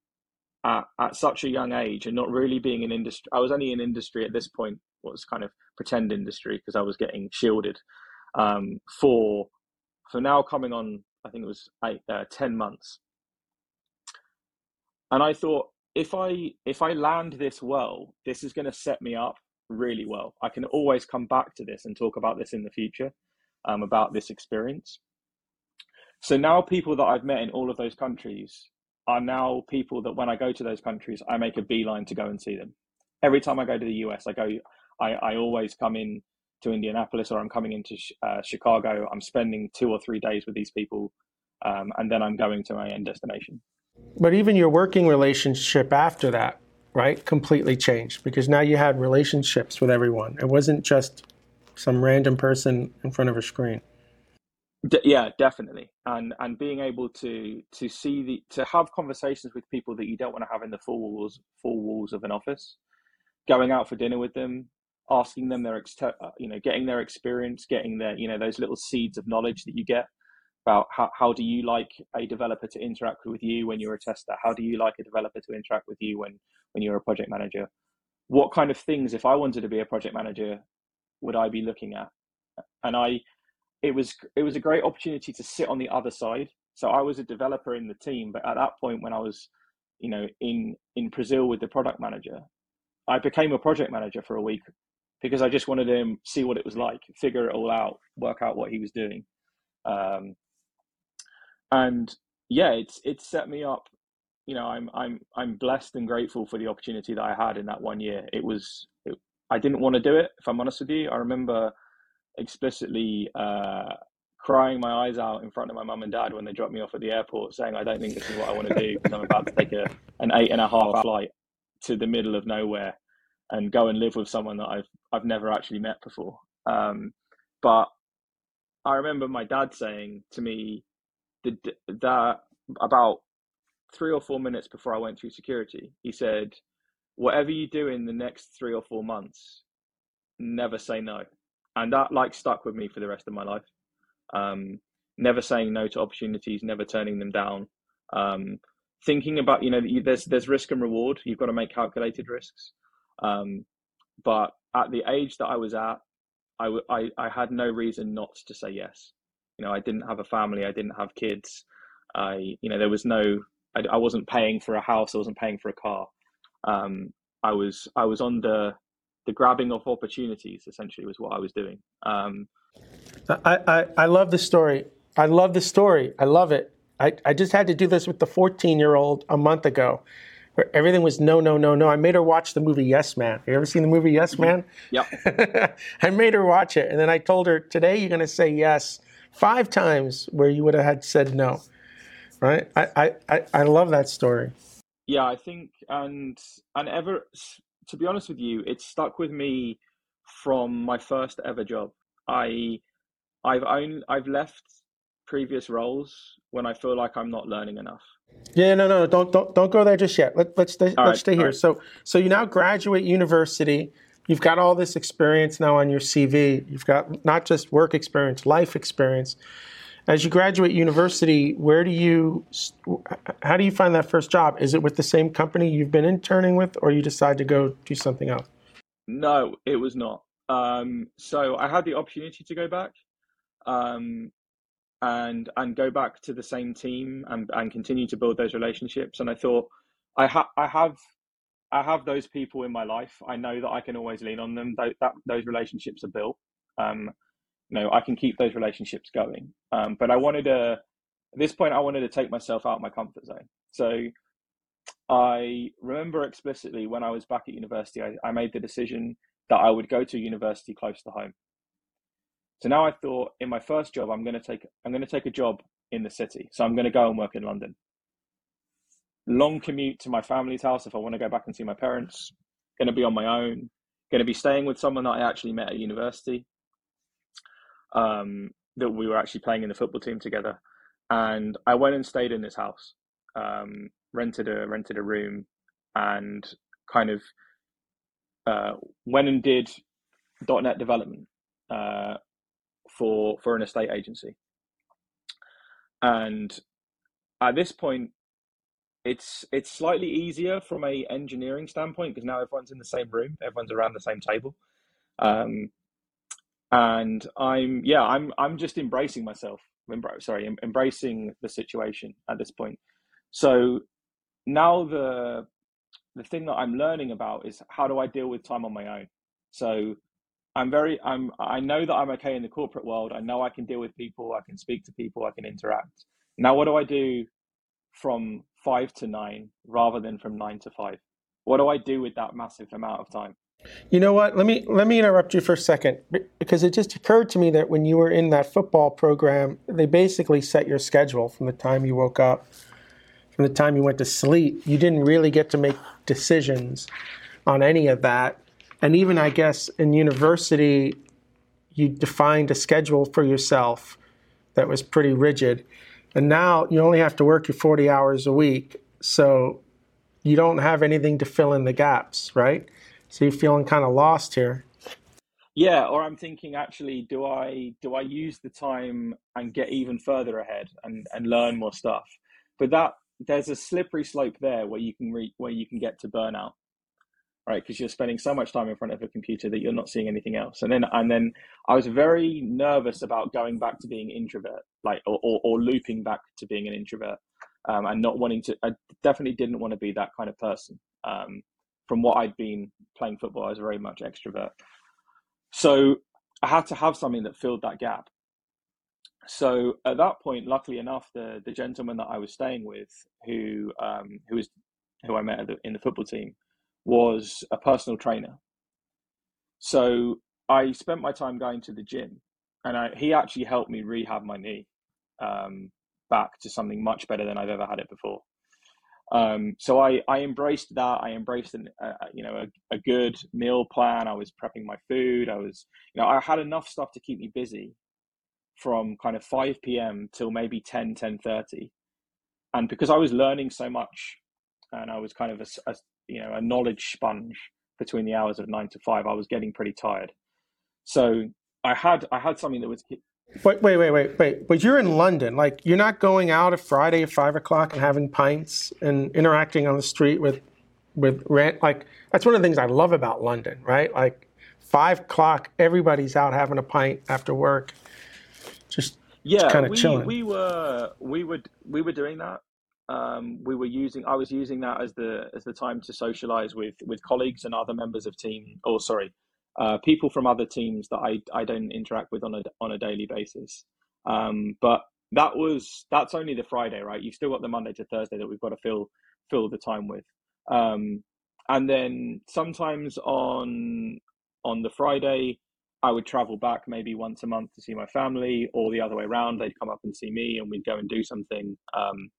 S4: at, at such a young age and not really being in industry. I was only in industry at this point, was kind of pretend industry because I was getting shielded um, for for now coming on. I think it was eight, uh, ten months, and I thought if I if I land this well, this is going to set me up really well. I can always come back to this and talk about this in the future, um, about this experience. So now people that I've met in all of those countries are now people that when I go to those countries, I make a beeline to go and see them. Every time I go to the US, I go, I, I always come in to Indianapolis or I'm coming into uh, Chicago. I'm spending two or three days with these people, um, and then I'm going to my end destination.
S3: But even your working relationship after that, right, completely changed because now you had relationships with everyone. It wasn't just some random person in front of a screen.
S4: Yeah, definitely, and and being able to to see the to have conversations with people that you don't want to have in the four walls four walls of an office, going out for dinner with them, asking them their ex- uh, you know getting their experience, getting their you know those little seeds of knowledge that you get about how how do you like a developer to interact with you when you're a tester? How do you like a developer to interact with you when when you're a project manager? What kind of things, if I wanted to be a project manager, would I be looking at? And I it was it was a great opportunity to sit on the other side. So I was a developer in the team, but at that point when I was, you know, in in Brazil with the product manager, I became a project manager for a week because I just wanted to see what it was like, figure it all out, work out what he was doing. Um, and yeah, it's it's set me up. You know, I'm I'm I'm blessed and grateful for the opportunity that I had in that one year. It was it, I didn't want to do it, if I'm honest with you. I remember explicitly uh, crying my eyes out in front of my mum and dad when they dropped me off at the airport, saying, "I don't think this is what I want to do because I'm about to take a an eight and a half flight to the middle of nowhere and go and live with someone that I've I've never actually met before." Um, but I remember my dad saying to me that, that about three or four minutes before I went through security, he said, "Whatever you do in the next three or four months, never say no," and that like stuck with me for the rest of my life. Um, never saying no to opportunities, never turning them down. Um, thinking about you know there's there's risk and reward. You've got to make calculated risks. Um, but at the age that I was at, I, I, I had no reason not to say yes. You know, I didn't have a family, I didn't have kids. I, you know, there was no, I, I wasn't paying for a house, I wasn't paying for a car. Um, I was, I was on the, the grabbing of opportunities. Essentially, was what I was doing. Um,
S3: I, I, I love the story. I love the story. I love it. I, I just had to do this with the 14 year old a month ago where everything was no, no, no, no. I made her watch the movie Yes Man. You ever seen the movie Yes Man?
S4: Yep. <laughs>
S3: I made her watch it. And then I told her, today you're going to say yes five times where you would have had said no. Right? I, I, I love that story.
S4: Yeah, I think, and, and ever, to be honest with you, it stuck with me from my first ever job. I, I've only, I've left previous roles when I feel like I'm not learning enough.
S3: Yeah, no, no, don't don't don't go there just yet. Let, let's stay, let's right, stay here. Right. So so you now graduate university. You've got all this experience now on your CV. You've got not just work experience, life experience. As you graduate university, where do you how do you find that first job? Is it with the same company you've been interning with, or you decide to go do something else?
S4: No, it was not. Um, so I had the opportunity to go back. Um, and and go back to the same team and, and continue to build those relationships. And I thought I have I have I have those people in my life. I know that I can always lean on them. That, that those relationships are built. Um, you know, I can keep those relationships going. Um, but I wanted to at this point I wanted to take myself out of my comfort zone. So I remember explicitly when I was back at university, I, I made the decision that I would go to university close to home. So now I thought in my first job, I'm going to take I'm going to take a job in the city. So I'm going to go and work in London. Long commute to my family's house if I want to go back and see my parents. Going to be on my own. Going to be staying with someone that I actually met at university. Um, that we were actually playing in the football team together, and I went and stayed in this house. Um, rented a rented a room, and kind of uh, went and did .NET development. Uh, for for an estate agency. And at this point, it's it's slightly easier from a engineering standpoint because now everyone's in the same room, everyone's around the same table, um, and I'm yeah I'm I'm just embracing myself. Sorry, embracing the situation at this point. So now the the thing that I'm learning about is how do I deal with time on my own. So I'm very I'm I know that I'm okay in the corporate world. I know I can deal with people, I can speak to people, I can interact. Now what do I do from 5 to 9 rather than from 9 to 5? What do I do with that massive amount of time?
S3: You know what? Let me let me interrupt you for a second because it just occurred to me that when you were in that football program, they basically set your schedule from the time you woke up, from the time you went to sleep. You didn't really get to make decisions on any of that and even I guess in university, you defined a schedule for yourself that was pretty rigid. And now you only have to work your 40 hours a week. So you don't have anything to fill in the gaps, right? So you're feeling kind of lost here.
S4: Yeah, or I'm thinking actually, do I do I use the time and get even further ahead and, and learn more stuff? But that there's a slippery slope there where you can re, where you can get to burnout right? Because you're spending so much time in front of a computer that you're not seeing anything else. And then and then I was very nervous about going back to being introvert, like or or, or looping back to being an introvert, um, and not wanting to. I definitely didn't want to be that kind of person. Um, from what I'd been playing football, I was very much extrovert. So I had to have something that filled that gap. So at that point, luckily enough, the the gentleman that I was staying with, who um, who was who I met the, in the football team, was a personal trainer. So I spent my time going to the gym, and I, he actually helped me rehab my knee um, back to something much better than I've ever had it before. Um, so I, I embraced that. I embraced an, uh, you know a, a good meal plan. I was prepping my food. I was you know I had enough stuff to keep me busy from kind of 5 p.m. till maybe 10 10:30. And because I was learning so much and I was kind of a, a you know a knowledge sponge between the hours of 9 to 5, I was getting pretty tired. So I had I had something that was
S3: Wait, wait, wait, wait, wait. But you're in London. Like, you're not going out at Friday at five o'clock and having pints and interacting on the street with, with rent. Like, that's one of the things I love about London, right? Like, five o'clock, everybody's out having a pint after work, just
S4: yeah,
S3: kind of
S4: we,
S3: chilling.
S4: we were we would we were doing that. Um, we were using I was using that as the as the time to socialize with with colleagues and other members of team. Or sorry, uh, people from other teams that I, I don't interact with on a on a daily basis. Um, but that was that's only the Friday, right? You've still got the Monday to Thursday that we've got to fill fill the time with. Um, and then sometimes on on the Friday, I would travel back maybe once a month to see my family, or the other way around. They'd come up and see me, and we'd go and do something. Um,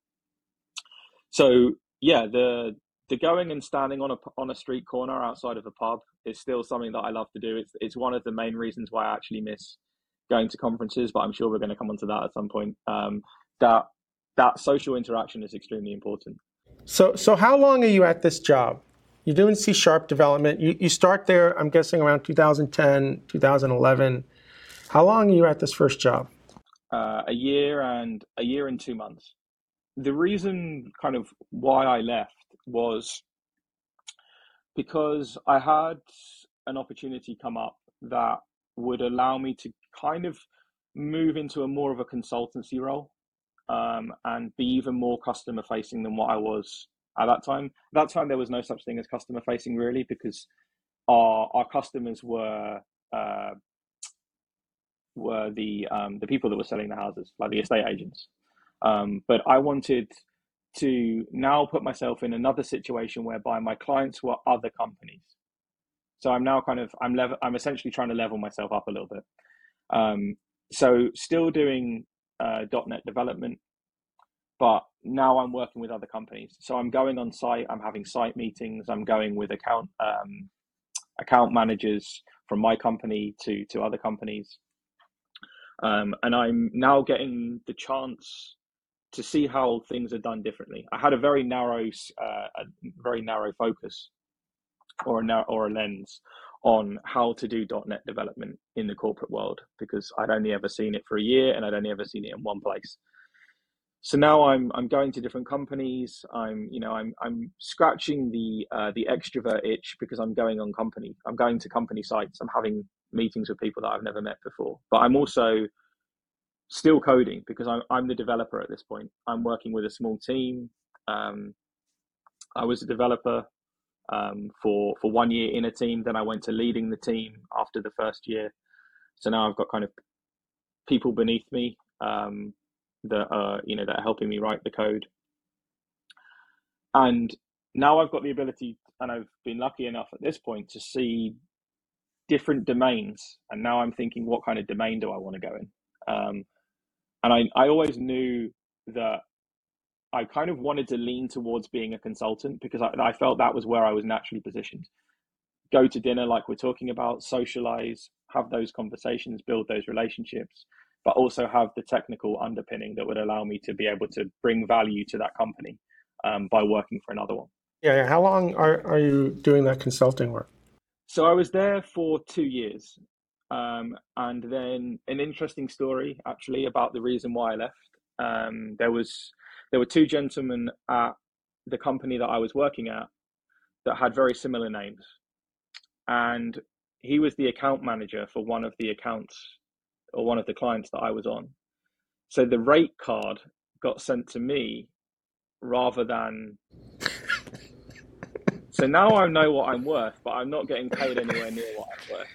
S4: so yeah, the the going and standing on a on a street corner outside of a pub is still something that I love to do. It's it's one of the main reasons why I actually miss going to conferences, but I'm sure we're going to come onto that at some point. Um, that that social interaction is extremely important.
S3: So, so how long are you at this job? You're doing C sharp development. You, you start there, I'm guessing, around 2010, 2011. How long are you at this first job?
S4: Uh, a year and a year and two months. The reason, kind of, why I left was because I had an opportunity come up that would allow me to kind of move into a more of a consultancy role um, and be even more customer facing than what I was at that time. At that time, there was no such thing as customer facing really because our our customers were uh, were the um, the people that were selling the houses, like the estate agents. Um, but I wanted to now put myself in another situation whereby my clients were other companies. So I'm now kind of I'm level I'm essentially trying to level myself up a little bit. Um, so still doing uh, .NET development, but now I'm working with other companies. So I'm going on site. I'm having site meetings. I'm going with account um, account managers from my company to to other companies, um, and I'm now getting the chance to see how things are done differently. I had a very narrow, uh, a very narrow focus, or a narrow, or a lens on how to do .NET development in the corporate world because I'd only ever seen it for a year and I'd only ever seen it in one place. So now I'm I'm going to different companies. I'm you know I'm I'm scratching the uh, the extrovert itch because I'm going on company. I'm going to company sites. I'm having meetings with people that I've never met before. But I'm also still coding because I'm, I'm the developer at this point. I'm working with a small team. Um, I was a developer um, for for one year in a team. Then I went to leading the team after the first year. So now I've got kind of people beneath me um, that are you know that are helping me write the code. And now I've got the ability, and I've been lucky enough at this point to see different domains. And now I'm thinking, what kind of domain do I want to go in? Um, and I, I always knew that I kind of wanted to lean towards being a consultant because I, I felt that was where I was naturally positioned. Go to dinner, like we're talking about, socialize, have those conversations, build those relationships, but also have the technical underpinning that would allow me to be able to bring value to that company um, by working for another one.
S3: Yeah, yeah. How long are, are you doing that consulting work?
S4: So I was there for two years. Um, and then an interesting story actually about the reason why I left. Um, there was there were two gentlemen at the company that I was working at that had very similar names, and he was the account manager for one of the accounts or one of the clients that I was on. So the rate card got sent to me rather than. <laughs> so now I know what I'm worth, but I'm not getting paid anywhere near what I'm worth.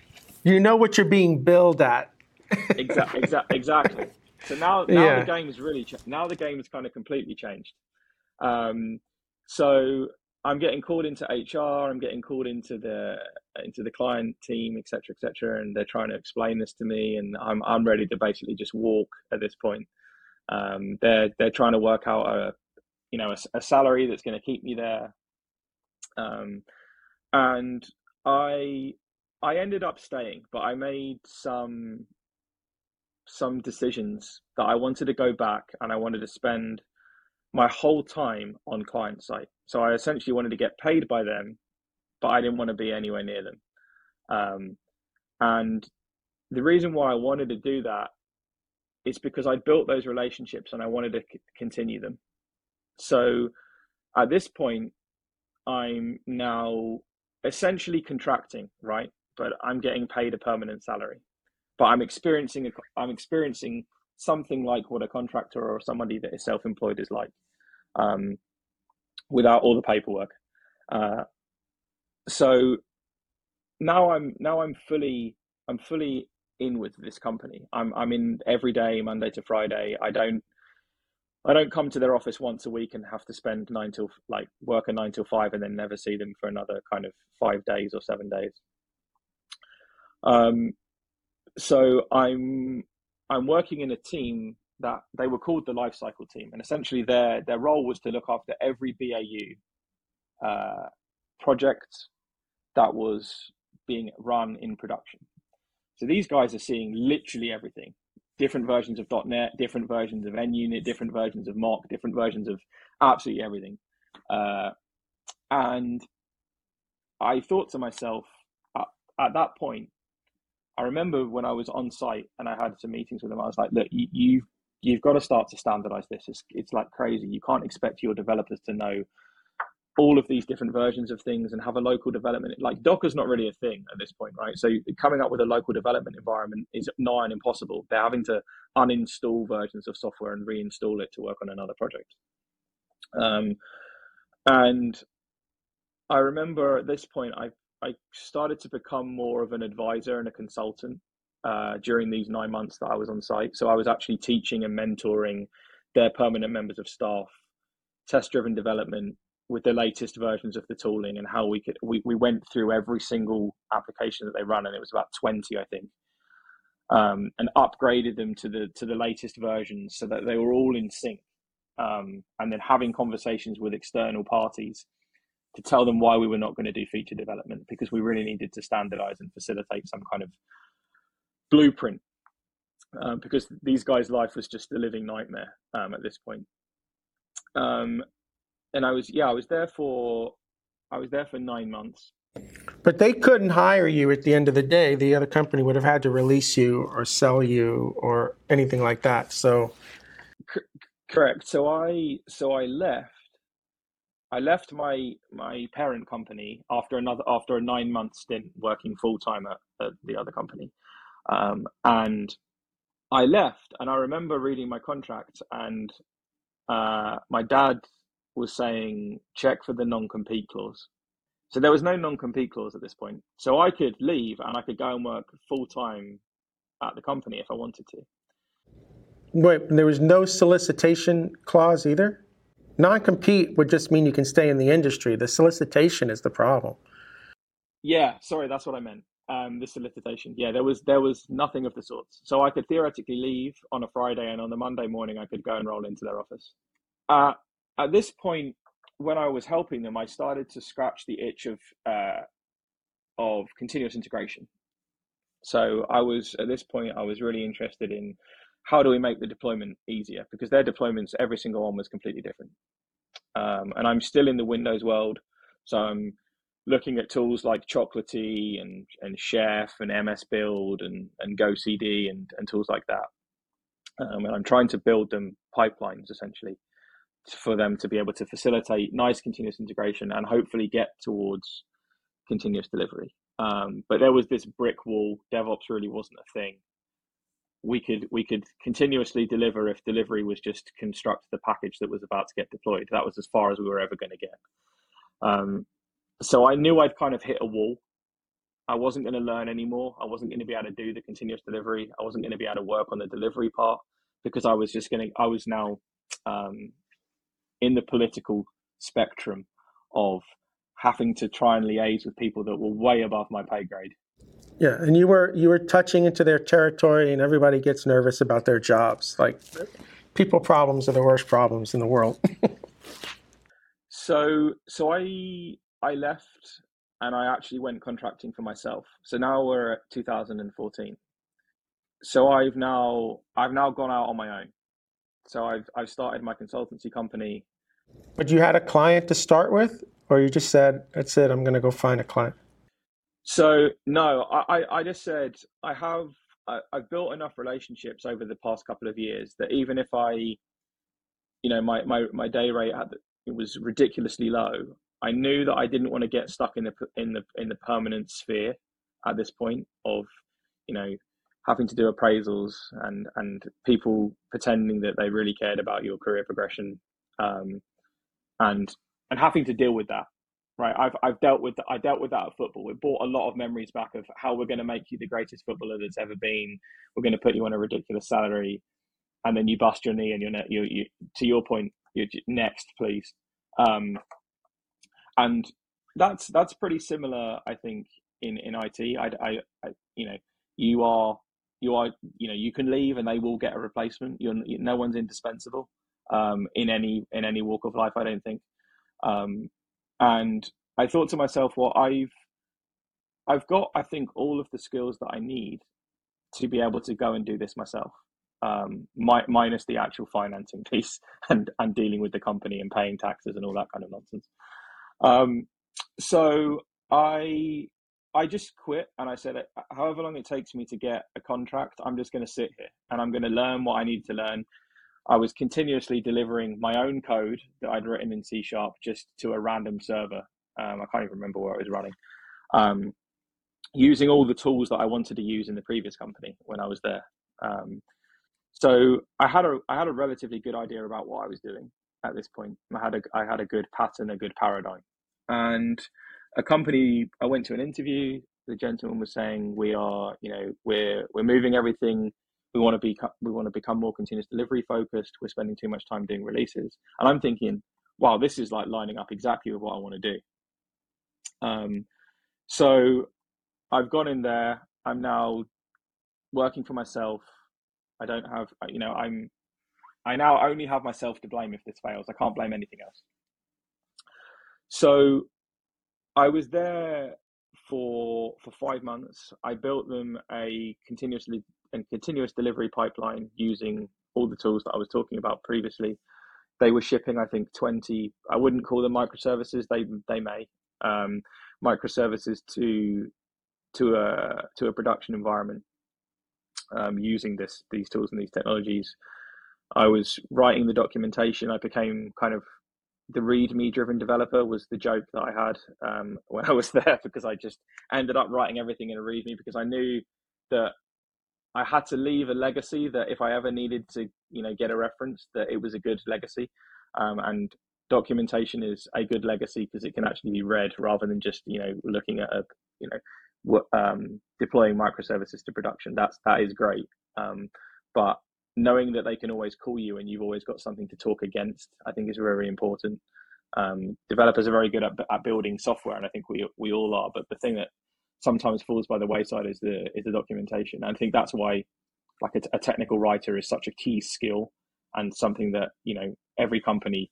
S3: You know what you're being billed at.
S4: exactly, exa- exactly. So now, now yeah. the game is really. Now the game is kind of completely changed. Um, so I'm getting called into HR. I'm getting called into the into the client team, etc., etc., and they're trying to explain this to me, and I'm I'm ready to basically just walk at this point. Um, they're they're trying to work out a you know, a, a salary that's going to keep me there. Um, and I I ended up staying, but I made some some decisions that I wanted to go back and I wanted to spend my whole time on client site. So I essentially wanted to get paid by them, but I didn't want to be anywhere near them. Um, and the reason why I wanted to do that is because I built those relationships and I wanted to c- continue them. So at this point, I'm now essentially contracting, right? But I'm getting paid a permanent salary. But I'm experiencing a, I'm experiencing something like what a contractor or somebody that is self-employed is like, um, without all the paperwork. Uh, so now I'm now I'm fully I'm fully in with this company. I'm I'm in every day, Monday to Friday. I don't I don't come to their office once a week and have to spend nine till like work a nine till five and then never see them for another kind of five days or seven days. Um, so I'm I'm working in a team that they were called the life cycle team, and essentially their their role was to look after every BAU uh, project that was being run in production. So these guys are seeing literally everything different versions of .NET, different versions of NUnit, different versions of Moq, different versions of absolutely everything. Uh, and I thought to myself at, at, that point, I remember when I was on site and I had some meetings with them, I was like, look, you, you you've got to start to standardize this. It's, it's like crazy. You can't expect your developers to know all of these different versions of things and have a local development like docker's not really a thing at this point right so coming up with a local development environment is nigh on impossible they're having to uninstall versions of software and reinstall it to work on another project um, and i remember at this point i i started to become more of an advisor and a consultant uh, during these nine months that i was on site. So i was actually teaching and mentoring their permanent members of staff test driven development with the latest versions of the tooling and how we could we, we went through every single application that they run and it was about 20 i think um, and upgraded them to the to the latest versions so that they were all in sync um, and then having conversations with external parties to tell them why we were not going to do feature development because we really needed to standardize and facilitate some kind of blueprint um, because these guys life was just a living nightmare um, at this point um, and I was yeah, I was there for I was there for nine months.
S3: But they couldn't hire you at the end of the day. The other company would have had to release you or sell you or anything like that. So
S4: C- correct. So I so I left. I left my my parent company after another after a nine month stint working full time at, at, the other company, um, and I left. And I remember reading my contract, and uh, my dad was saying check for the non-compete clause. So there was no non-compete clause at this point. So I could leave and I could go and work full time at the company if I wanted to.
S3: Wait, there was no solicitation clause either? Non-compete would just mean you can stay in the industry. The solicitation is the problem.
S4: Yeah, sorry, that's what I meant. Um, the solicitation. Yeah, there was there was nothing of the sorts. So I could theoretically leave on a Friday, and on the Monday morning, I could go and roll into their office. Uh, at this point, when I was helping them, I started to scratch the itch of uh, of continuous integration. So I was at this point, I was really interested in how do we make the deployment easier because their deployments, every single one was completely different. Um, and I'm still in the Windows world, so I'm looking at tools like Chocolatey and and Chef and MS Build and and GoCD and and tools like that. Um, and I'm trying to build them pipelines essentially for them to be able to facilitate nice continuous integration and hopefully get towards continuous delivery. Um, but there was this brick wall. DevOps really wasn't a thing. We could we could continuously deliver if delivery was just construct the package that was about to get deployed. That was as far as we were ever going to get. Um, so I knew I'd kind of hit a wall. I wasn't going to learn anymore. I wasn't going to be able to do the continuous delivery. I wasn't going to be able to work on the delivery part because I was just going to. I was now um, in the political spectrum of having to try and liaise with people that were way above my pay grade.
S3: Yeah, and you were you were touching into their territory, and everybody gets nervous about their jobs. Like, people problems are the worst problems in the world. <laughs>
S4: So so I I left and I actually went contracting for myself. So now we're at 2014. So I've now I've now gone out on my own. So I've I've started my consultancy company.
S3: But you had a client to start with, or you just said, "That's it, I'm going to go find a client."
S4: So no, I I just said I have I, I've built enough relationships over the past couple of years that even if I, you know, my my my day rate at the, it was ridiculously low. I knew that I didn't want to get stuck in the in the in the permanent sphere at this point of, you know, having to do appraisals and and people pretending that they really cared about your career progression, um, and and having to deal with that. Right, I've I've dealt with I dealt with that at football. It brought a lot of memories back of how we're going to make you the greatest footballer that's ever been. We're going to put you on a ridiculous salary, and then you bust your knee and you're you you to your point. You're next, please. Um, and that's that's pretty similar, I think, in in IT. I, I, I, you know, you are you are you know you can leave and they will get a replacement. You're no one's indispensable um, in any in any walk of life. I don't think. Um, and I thought to myself, well, I've I've got I think all of the skills that I need to be able to go and do this myself. Um, my, minus the actual financing <laughs> piece and and dealing with the company and paying taxes and all that kind of nonsense. Um, so I I just quit and I said, however long it takes me to get a contract, I'm just going to sit here and I'm going to learn what I need to learn. I was continuously delivering my own code that I'd written in C sharp just to a random server. Um, I can't even remember where it was running. Um, using all the tools that I wanted to use in the previous company when I was there. Um, so I had a I had a relatively good idea about what I was doing at this point. I had a I had a good pattern, a good paradigm and a company i went to an interview the gentleman was saying we are you know we're we're moving everything we want to be we want to become more continuous delivery focused we're spending too much time doing releases. And i'm thinking wow this is like lining up exactly with what i want to do. Um, so i've gone in there i'm now working for myself. I don't have you know i'm i now only have myself to blame if this fails. I can't blame anything else. So I was there for for five months. I built them a continuously and continuous delivery pipeline using all the tools that I was talking about previously. They were shipping, I think, twenty. I wouldn't call them microservices. They they may um, microservices to to a to a production environment um, using this these tools and these technologies. I was writing the documentation. I became kind of the README driven developer was the joke that I had um, <laughs> when I was there because I just ended up writing everything in a README because I knew that I had to leave a legacy that if I ever needed to, you know, get a reference, that it was a good legacy. Um, and documentation is a good legacy because it can actually be read rather than just, you know, looking at a, you know, um, deploying microservices to production. That's that is great. Um, but knowing that they can always call you and you've always got something to talk against, I think is very important. Um, developers are very good at, at building software, and I think we we all are. But the thing that sometimes falls by the wayside is the is the documentation. And I think that's why, like a, a technical writer is such a key skill and something that you know every company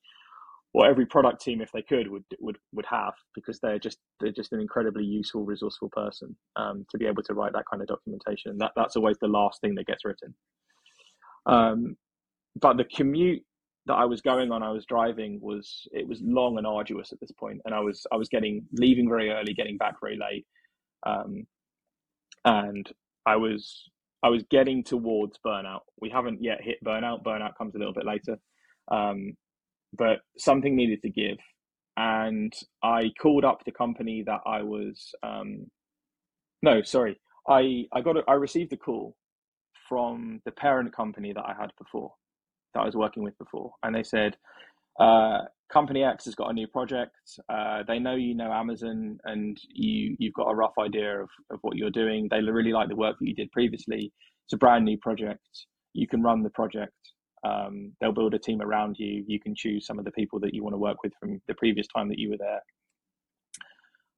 S4: or every product team, if they could, would would would have because they're just they're just an incredibly useful, resourceful person um, to be able to write that kind of documentation. And that that's always the last thing that gets written. Um, but the commute that I was going on, I was driving was it was long and arduous at this point, and I was I was getting leaving very early, getting back very late, um, and I was I was getting towards burnout. We haven't yet hit burnout. Burnout comes a little bit later, um, but something needed to give, and I called up the company that I was. Um, no, sorry, I I got a, I received a call from the parent company that I had before, that I was working with before, and they said, uh, "Company X has got a new project. Uh, they know you know Amazon, and you you've got a rough idea of, of what you're doing. They really like the work that you did previously. It's a brand new project. You can run the project. Um, they'll build a team around you. You can choose some of the people that you want to work with from the previous time that you were there.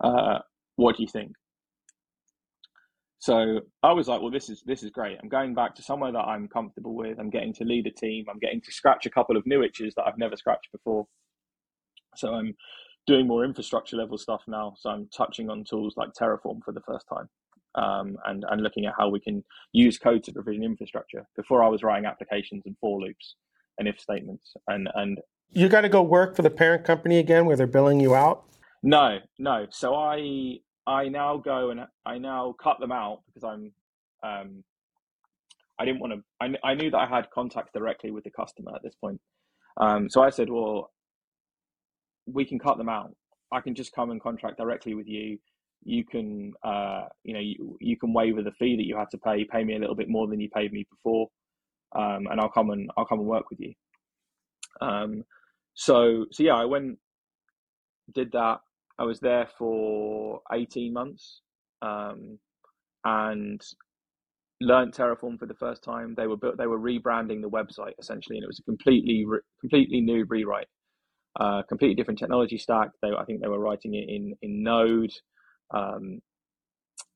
S4: Uh, what do you think?" So I was like, well, this is this is great. I'm going back to somewhere that I'm comfortable with. I'm getting to lead a team. I'm getting to scratch a couple of new itches that I've never scratched before. So I'm doing more infrastructure level stuff now. So I'm touching on tools like Terraform for the first time. Um, and and looking at how we can use code to provision infrastructure. Before I was writing applications and for loops and if statements, and and
S3: you got to go work for the parent company again, where they're billing you out.
S4: No, no. So I I now go and I now cut them out because I'm um, I didn't want to. I, I knew that I had contact directly with the customer at this point. Um, so I said, well, we can cut them out. I can just come and contract directly with you. You can, uh, you know, you, you can waiver the fee that you had to pay. Pay me a little bit more than you paid me before, um, and I'll come and I'll come and work with you. Um, so so yeah, I went, did that. I was there for eighteen months, um, and learned Terraform for the first time. They were built, they were rebranding the website essentially, and it was a completely completely new rewrite, uh, completely different technology stack. They I think they were writing it in in Node, um,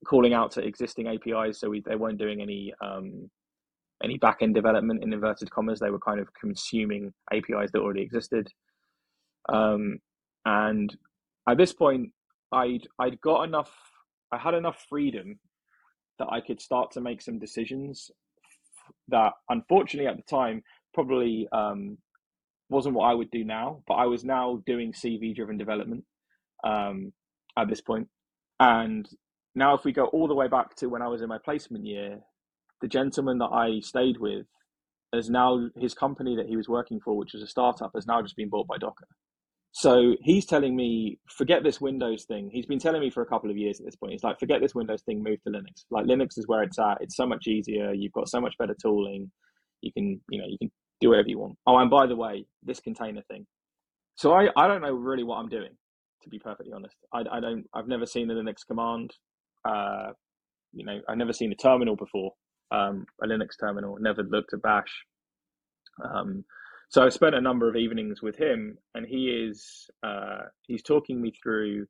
S4: calling out to existing APIs. So we, they weren't doing any um, any backend development in inverted commas. They were kind of consuming APIs that already existed. Um, and at this point, I'd I'd got enough. I had enough freedom that I could start to make some decisions that unfortunately at the time probably um, wasn't what I would do now, but I was now doing CV driven development um, at this. And now, if we go all the way back to when I was in my placement year, the gentleman that I stayed with has now his company that he was working for, which was a startup, has now just been bought by Docker. So he's telling me, forget this Windows thing. He's been telling me for a couple of years at this point. He's like, forget this Windows thing, move to Linux. Like Linux is where it's at. It's so much easier. You've got so much better tooling. You can, you know, you can do whatever you want. Oh, and by the way, this container thing. So I, I don't know really what I'm doing, to be perfectly honest. I, I don't, I've never seen a Linux command. Uh, you know, I've never seen a terminal before, um, a Linux terminal. Never looked at Bash. Um, so I spent a number of evenings with him, and he is uh, he's talking me through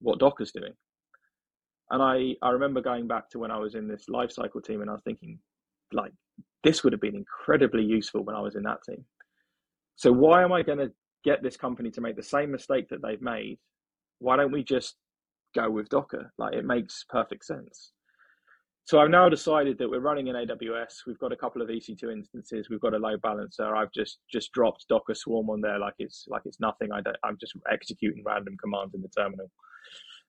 S4: what Docker's doing. And I, I remember going back to when I was in this lifecycle team, and I was thinking, like, this would have been incredibly useful when I was in that team. So why am I going to get this company to make the same mistake that they've made? Why don't we just go with Docker? Like, it makes perfect sense. So I've now decided that we're running in AWS. We've got a couple of EC2 instances. We've got a load balancer. I've just just dropped Docker Swarm on there like it's like it's nothing. I don't, I'm just executing random commands in the terminal.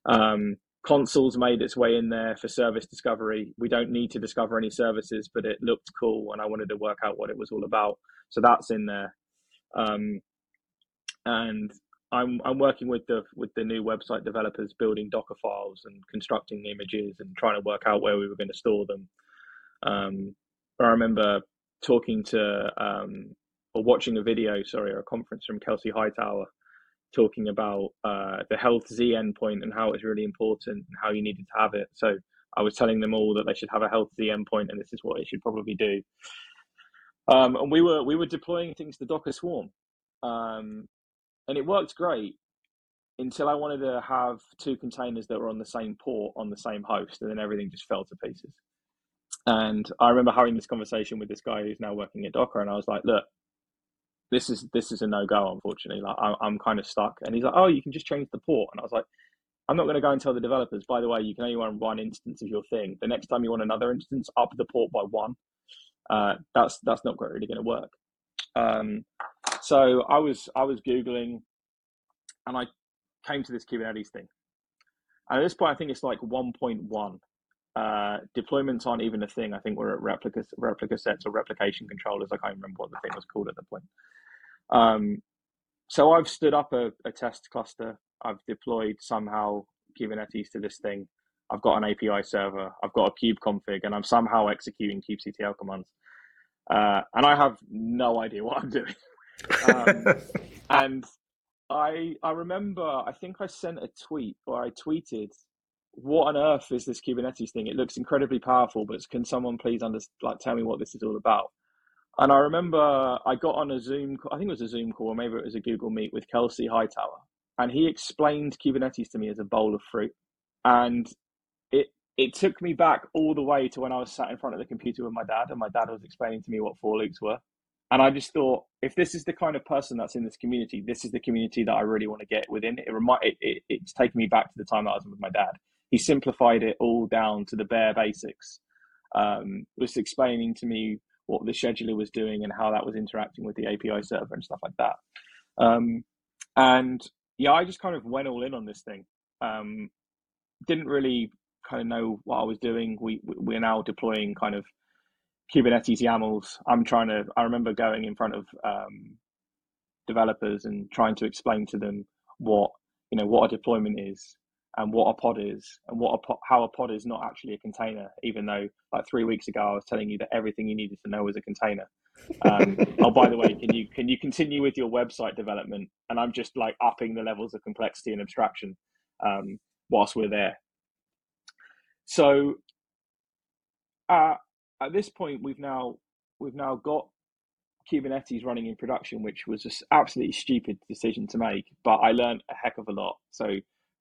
S4: Um, Consul's made its way in there for service discovery. We don't need to discover any services, but it looked cool, and I wanted to work out what it was all about. So that's in there. Um, and I'm I'm working with the with the new website developers building Docker files and constructing images and trying to work out where we were going to store them. Um, I remember talking to um, or watching a video, sorry, or a conference from Kelsey Hightower talking about uh, the healthz endpoint and how it's really important and how you needed to have it. So I was telling them all that they should have a healthz endpoint and this is what it should probably do. Um, and we were we were deploying things to Docker Swarm. Um, and it worked great until I wanted to have two containers that were on the same port on the same host, and then everything just fell to pieces. And I remember having this conversation with this guy who's now working at Docker, and I was like, "Look, this is this is a no go, unfortunately. Like I, I'm kind of stuck." And he's like, "Oh, you can just change the port," and I was like. I'm not going to go and tell the developers, by the way, you can only run one instance of your thing. The next time you want another instance, up the port by one. Uh, that's that's not really going to work. Um, so I was I was googling, and I came to this Kubernetes thing. And at this point, I think it's like 1.1. Uh, deployments aren't even a thing. I think we're at replica replica sets or replication controllers. I can't remember what the thing was called at the point. Um, so I've stood up a, a test cluster. I've deployed somehow Kubernetes to this thing. I've got an API server. I've got a kube config, and I'm somehow executing kubectl commands. Uh, and I have no idea what I'm doing. <laughs> Um, and I I remember I think I sent a tweet or I tweeted, "What on earth is this Kubernetes thing? It looks incredibly powerful, but can someone please under, like tell me what this is all about?" And I remember I got on a Zoom, call I think it was a Zoom call, or maybe it was a Google Meet with Kelsey Hightower, and he explained Kubernetes to me as a bowl of fruit, and it it took me back all the way to when I was sat in front of the computer with my dad, and my dad was explaining to me what for loops were and I just thought, if this is the kind of person that's in this community, this is the community that I really want to get within. It remind it, it, it's taken me back to the time that I was with my dad. He simplified it all down to the bare basics. Um, was explaining to me what the scheduler was doing and how that was interacting with the API server and stuff like that. Um, and yeah, I just kind of went all in on this thing. Um, didn't really kind of know what I was doing. We we're now deploying kind of Kubernetes YAMLs. I'm trying to. I remember going in front of um, developers and trying to explain to them what you know what a deployment is and what a pod is and what a pod, how a pod is not actually a container. Even though like three weeks ago I was telling you that everything you needed to know was a container. Um, <laughs> oh, by the way, can you can you continue with your website development? And I'm just like upping the levels of complexity and abstraction um, whilst we're there. So uh, at this point, we've now we've now got Kubernetes running in production, which was an absolutely stupid decision to make, but I learned a heck of a lot. So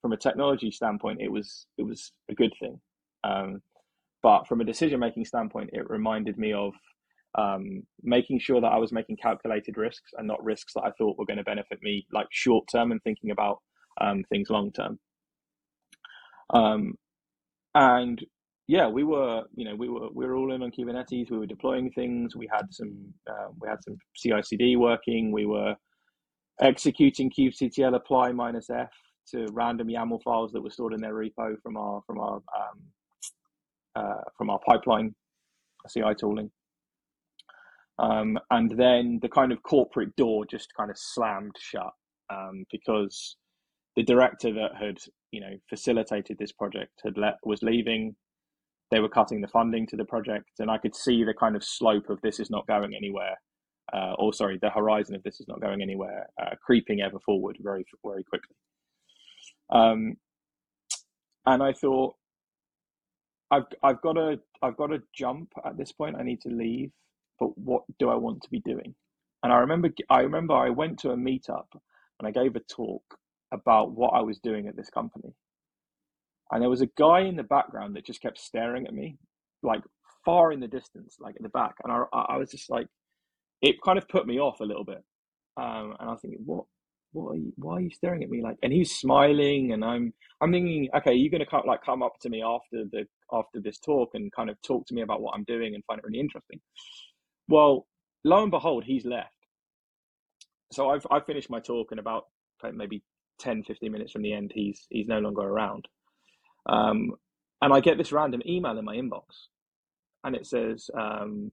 S4: from a technology standpoint, it was it was a good thing. Um, but from a decision making standpoint, it reminded me of um, making sure that I was making calculated risks and not risks that I thought were going to benefit me, like short term, and thinking about um, things long term. And yeah, we were, you know, we were we were all in on Kubernetes. We were deploying things. We had some uh, we had some CI/CD working. We were executing kubectl apply minus f to random YAML files that were stored in their repo from our from our um, uh, from our pipeline CI tooling. Um, and then the kind of corporate door just kind of slammed shut um, because the director that had you know facilitated this project had let was leaving. They were cutting the funding to the project and i could see the kind of slope of this is not going anywhere uh, or sorry the horizon of this is not going anywhere uh, creeping ever forward very very quickly. Um, and i thought i've i've got to i've got to jump at this point i need to leave but what do i want to be doing? And i remember i remember i went to a meetup and i gave a talk about what I was doing at this company. And there was a guy in the background that just kept staring at me, like far in the distance, like at the back. And I, I was just like, it kind of put me off a little bit. Um, and I was thinking, what, what are you, why are you staring at me? Like, and he's smiling and I'm, I'm thinking, okay, you're going to come, like come up to me after the, after this talk and kind of talk to me about what I'm doing and find it really interesting. Well, lo and behold, he's left. So I've, I finished my talk in about maybe 10, 15 minutes from the end, he's he's no longer around. Um, and I get this random email in my inbox, and it says, um,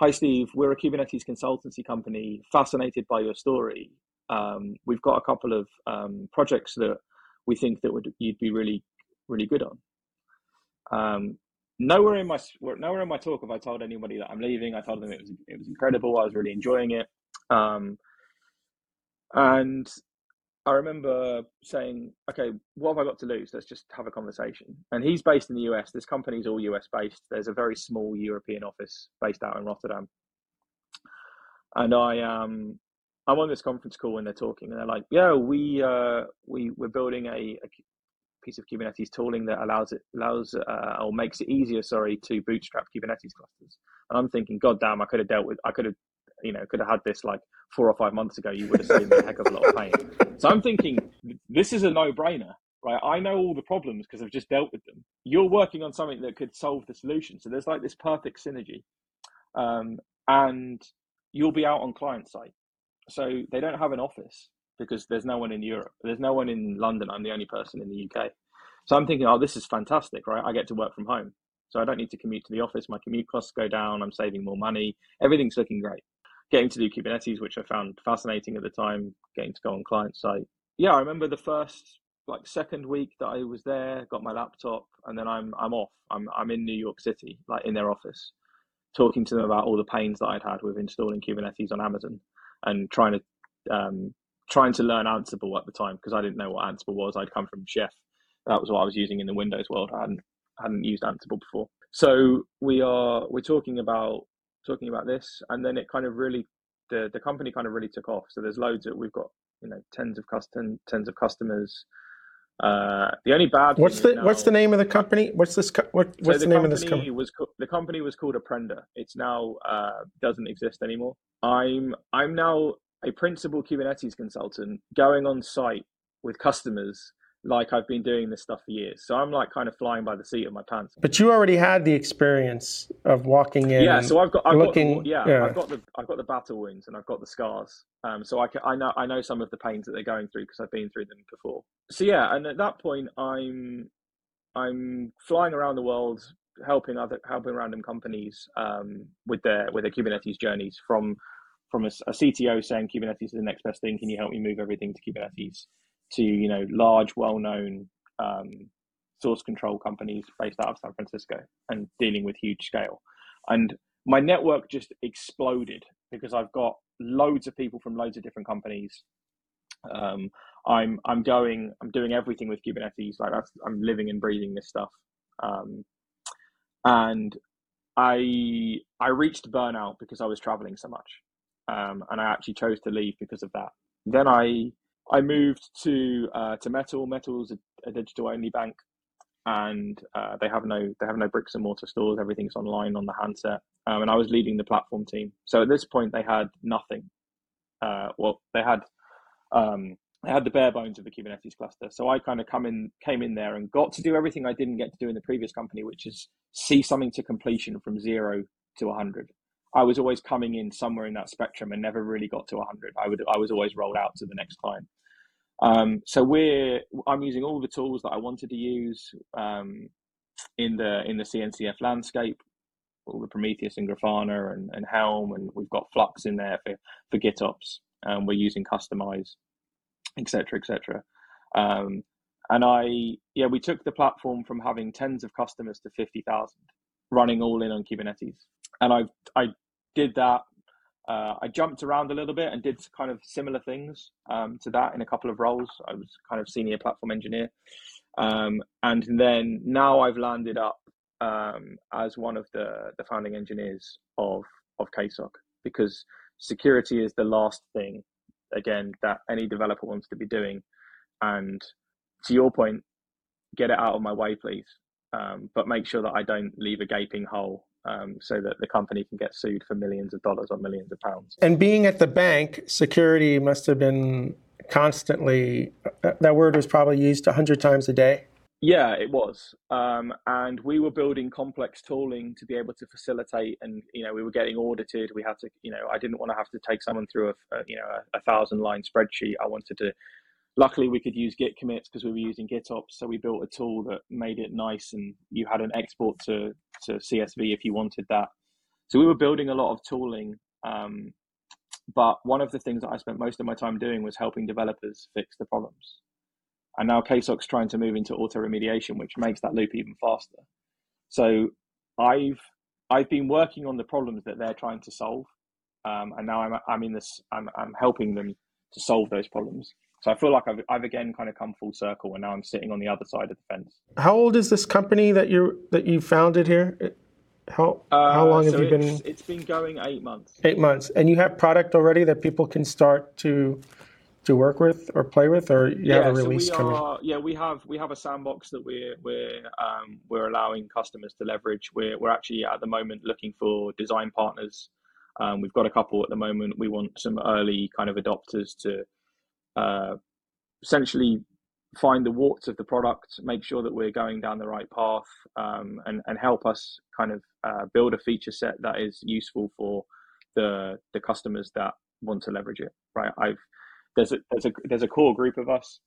S4: "Hi Steve, we're a Kubernetes consultancy company. Fascinated by your story. Um, we've got a couple of um, projects that we think that would you'd be really really good on." Um, nowhere in my nowhere in my talk have I told anybody that I'm leaving. I told them it was it was incredible. I was really enjoying it. Um, and I remember saying, okay, what have I got to lose? Let's just have a conversation. And he's based in the US. This company's all US based. There's a very small European office based out in Rotterdam. And I um I'm on this conference call and they're talking and they're like, yeah, we uh we we're building a, a piece of Kubernetes tooling that allows it allows uh, or makes it easier, sorry, to bootstrap Kubernetes clusters. And I'm thinking, God damn, I could have dealt with I could have you know could have had this like four or five months ago, you would have me a heck of a lot of pain. So I'm thinking this is a no brainer, right? I know all the problems because I've just dealt with them. You're working on something that could solve the solution. So there's like this perfect synergy. Um, and you'll be out on client site. So they don't have an office because there's no one in Europe. There's no one in London. I'm the only person in the UK. So I'm thinking, oh, this is fantastic, right? I get to work from home. So I don't need to commute to the office. My commute costs go down. I'm saving more money. Everything's looking great getting to do Kubernetes, which I found fascinating at the time, getting to go on client site. Yeah, I remember the first like second week that I was there, got my laptop, and then I'm I'm off. I'm I'm in New York City, like in their office, talking to them about all the pains that I'd had with installing Kubernetes on Amazon, and trying to um, trying to learn Ansible at the time because I didn't know what Ansible was. I'd come from Chef, that was what I was using in the Windows world. I hadn't hadn't used Ansible before. So we are we're talking about talking about this, and then it kind of really the the company kind of really took off. So there's loads that we've got you know tens of custom tens of customers. Uh, the only bad
S3: what's the
S4: now,
S3: what's the name of the company? What's this? Co- what, what's
S4: so
S3: the,
S4: the
S3: name of this company?
S4: Was co- the company was called Apprenda. It's now uh, doesn't exist anymore. I'm I'm now a principal Kubernetes consultant going on site with customers like I've been doing this stuff for years. So I'm like kind of flying by the seat of my pants.
S3: But you already had the experience of walking in.
S4: Yeah, so I've got, I've
S3: looking,
S4: got the, yeah,
S3: yeah,
S4: I've got the, I've got the battle wounds and I've got the scars. Um, so I can, I know, I know some of the pains that they're going through because I've been through them before. So yeah, and at that point, I'm, I'm flying around the world helping other, helping random companies um, with their with their Kubernetes journeys from from a, a CTO saying Kubernetes is the next best thing. Can you help me move everything to Kubernetes? To you know, large, well-known um, source control companies based out of San Francisco and dealing with huge scale. And my network just exploded because I've got loads of people from loads of different companies. Um, I'm I'm going I'm doing everything with Kubernetes like I'm living and breathing this stuff, um, and I I reached burnout because I was traveling so much, um, and I actually chose to leave because of that. Then I I moved to uh, to Mettle. Mettle's a, a digital only bank, and uh, they have no they have no bricks and mortar stores. Everything's online on the handset, um, and I was leading the platform team. So at this point, they had nothing. Uh, well, they had um, they had the bare bones of the Kubernetes cluster. So I kind of come in came in there and got to do everything I didn't get to do in the previous company, which is see something to completion from zero to 100. I was always coming in somewhere in that spectrum and never really got to 100. I would I was always rolled out to the next client. Um, so we're I'm using all the tools that I wanted to use um, in the in the CNCF landscape, all the Prometheus and Grafana and, and Helm, and we've got Flux in there for for GitOps. And we're using Kustomize, etc. etc. Um, and I yeah we took the platform from having tens of customers to fifty thousand, running all in on Kubernetes. And I I did that. Uh, I jumped around a little bit and did kind of similar things um, to that in a couple of roles. I was kind of senior platform engineer, um, and then now I've landed up um, as one of the the founding engineers of of KSOC because security is the last thing again that any developer wants to be doing. And to your point, get it out of my way, please. Um, but make sure that I don't leave a gaping hole um, so that the company can get sued for millions of dollars or millions of pounds.
S3: And being at the bank, security must have been constantly, uh, that word was probably used 100 times a day.
S4: Yeah, it was. Um, and we were building complex tooling to be able to facilitate, and you know, we were getting audited. We had to, you know, I didn't want to have to take someone through a, a you know a, a, thousand line spreadsheet. I wanted to. Luckily, we could use Git commits because we were using GitOps. So we built a tool that made it nice, and you had an export to to CSV if you wanted that. So we were building a lot of tooling. Um, but one of the things that I spent most of my time doing was helping developers fix the problems. And now KSOC's trying to move into auto remediation, which makes that loop even faster. So I've I've been working on the problems that they're trying to solve, um, and now I'm I'm in this I'm I'm helping them to solve those problems. So I feel like I've I've again kind of come full circle, and now I'm sitting on the other side of the fence.
S3: How old is this company that you that you founded here? How uh, how long so have you
S4: been? It's been going eight months.
S3: Eight months, and you have product already that people can start to to work with or play with, or you yeah, have a release
S4: so
S3: coming?
S4: Are, yeah, we have we have a sandbox that we're we're um, we're allowing customers to leverage. We're we're actually at the moment looking for design partners. Um, we've got a couple at the moment. We want some early kind of adopters to uh, essentially find the warts of the product, make sure that we're going down the right path, um, and and help us kind of uh, build a feature set that is useful for the the customers that want to leverage it. Right, I've there's a there's a there's a core group of us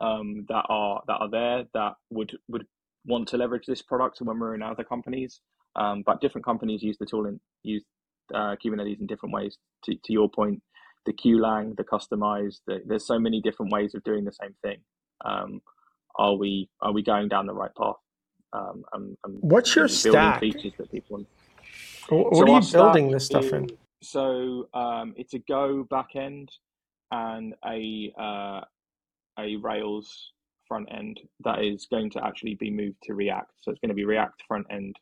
S4: um, that are that are there that would would want to leverage this product when we're in other companies. Um, but different companies use the tool and use uh, Kubernetes in different ways. To, to your point, the CUElang, the customized, the, there's so many different ways of doing the same thing. Um, are we are we going down the right path? Um,
S3: and, and What's your stack? Features that people want. What so are you building this stuff in?
S4: So um, it's a Go backend and a uh, a Rails front end that is going to actually be moved to React. So it's going to be React front end,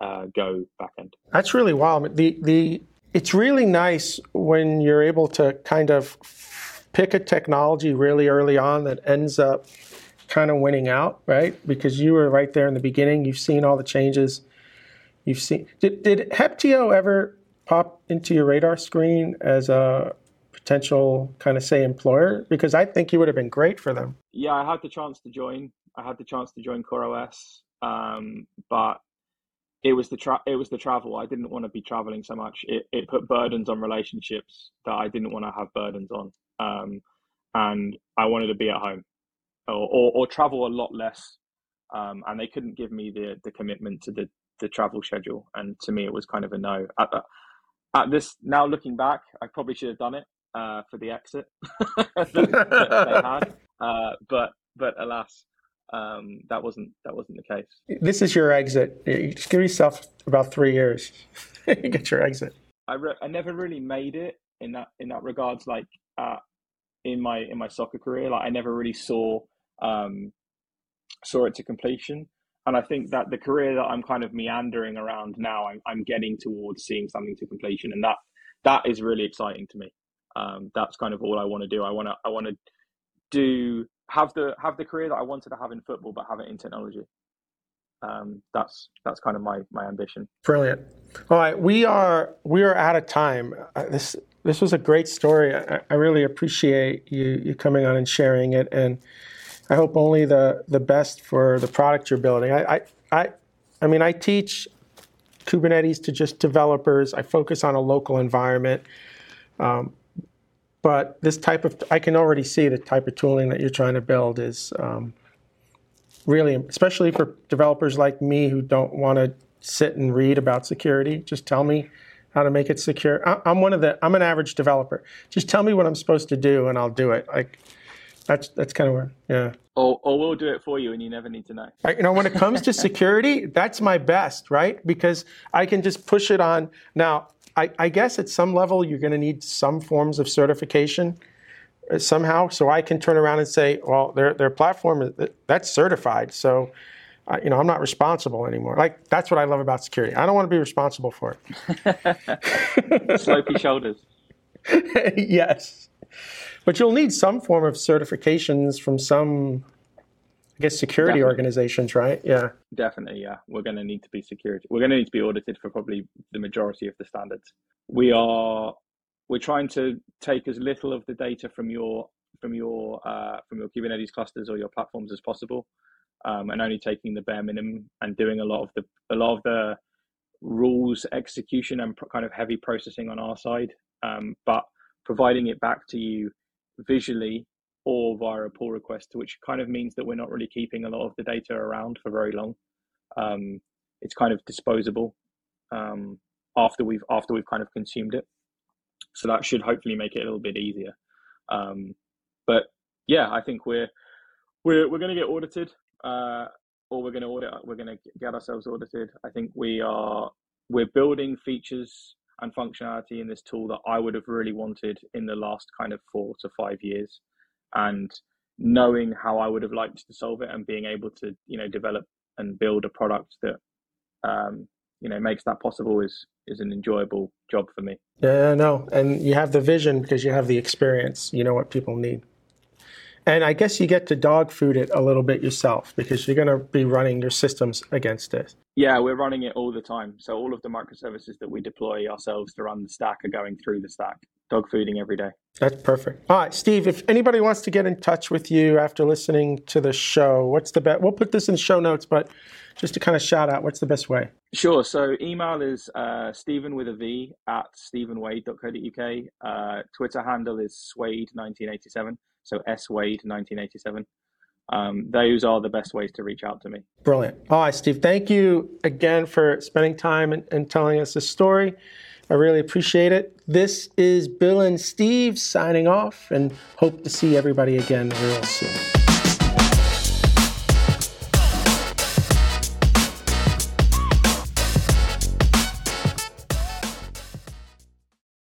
S4: uh, Go back end.
S3: That's really wild. The the it's really nice when you're able to kind of pick a technology really early on that ends up kind of winning out, right? Because you were right there in the beginning. You've seen all the changes. You've seen. Did did Heptio ever pop into your radar screen as a potential kind of say employer? Because I think you would have been great for them.
S4: Yeah, I had the chance to join. I had the chance to join CoreOS, um, but it was the tra- it was the travel. I didn't want to be traveling so much. It it put burdens on relationships that I didn't want to have burdens on, um, and I wanted to be at home or or, or travel a lot less. Um, and they couldn't give me the the commitment to the the travel schedule, and to me it was kind of a no. At, at this now looking back, I probably should have done it uh, for the exit <laughs> that, that they had, <laughs> uh, but but alas, um, that wasn't that wasn't the case.
S3: This is your exit. You just give yourself about three years. <laughs> you get your exit.
S4: I re- I never really made it in that in that regards. Like uh, in my in my soccer career, like I never really saw um, saw it to completion. And I think that the career that I'm kind of meandering around now, I'm, I'm getting towards seeing something to completion, and that that is really exciting to me. Um, that's kind of all I want to do. I want to I want to do have the have the career that I wanted to have in football, but have it in technology. Um, that's that's kind of my my ambition.
S3: Brilliant. All right, we are we are out of time. Uh, this this was a great story. I, I, really appreciate you you coming on and sharing it, and I hope only the the best for the product you're building. I I I, I mean I teach Kubernetes to just developers. I focus on a local environment. Um, but this type of, I can already see the type of tooling that you're trying to build is um, really, especially for developers like me who don't want to sit and read about security. Just tell me how to make it secure. I, I'm one of the, I'm an average developer. Just tell me what I'm supposed to do and I'll do it. Like, that's that's kind of where, yeah.
S4: Or, or we'll do it for you, and you never need to know.
S3: Right, you know, when it comes to <laughs> security, that's my best, right? Because I can just push it on. Now, I, I guess at some level you're going to need some forms of certification uh, somehow. So I can turn around and say, well, their their platform is that's certified. So uh, you know, I'm not responsible anymore. Like that's what I love about security. I don't want to be responsible for
S4: it. <laughs> Slopy shoulders. <laughs>
S3: yes, but you'll need some form of certifications from some I guess security Definitely. organizations, right? Yeah.
S4: Definitely, yeah. We're going to need to be security. We're going to need to be audited for probably the majority of the standards. We are we're trying to take as little of the data from your from your uh, from your Kubernetes clusters or your platforms as possible, um, and only taking the bare minimum and doing a lot of the a lot of the rules execution and kind of heavy processing on our side, um, but providing it back to you visually or via a pull request, which kind of means that we're not really keeping a lot of the data around for very long. Um, it's kind of disposable um, after we've after we've kind of consumed it. So that should hopefully make it a little bit easier. Um, but yeah, I think we're we're we're going to get audited, uh, or we're going to audit. We're going to get ourselves audited. I think we are we're building features and functionality in this tool that I would have really wanted in the last kind of four to five years and knowing how I would have liked to solve it and being able to you know develop and build a product that um, you know makes that possible is is an enjoyable job for me.
S3: Yeah, no, and you have the vision because you have the experience. You know what people need. And I guess you get to dog food it a little bit yourself because you're going to be running your systems against it.
S4: Yeah, we're running it all the time. So all of the microservices that we deploy ourselves to run the stack are going through the stack, dog fooding every day.
S3: That's perfect. All right, Steve, if anybody wants to get in touch with you after listening to the show, what's the best? We'll put this in show notes, but just to kind of shout out, what's the best way?
S4: Sure. So email is uh, Stephen with a V at stephenwade.co.uk. Uh, Twitter handle is Swade1987. So S Wade 1987. Um, those are the best ways to reach out to me.
S3: Brilliant. All right, Steve. Thank you again for spending time and, and telling us this story. I really appreciate it. This is Bill and Steve signing off and hope to see everybody again real soon.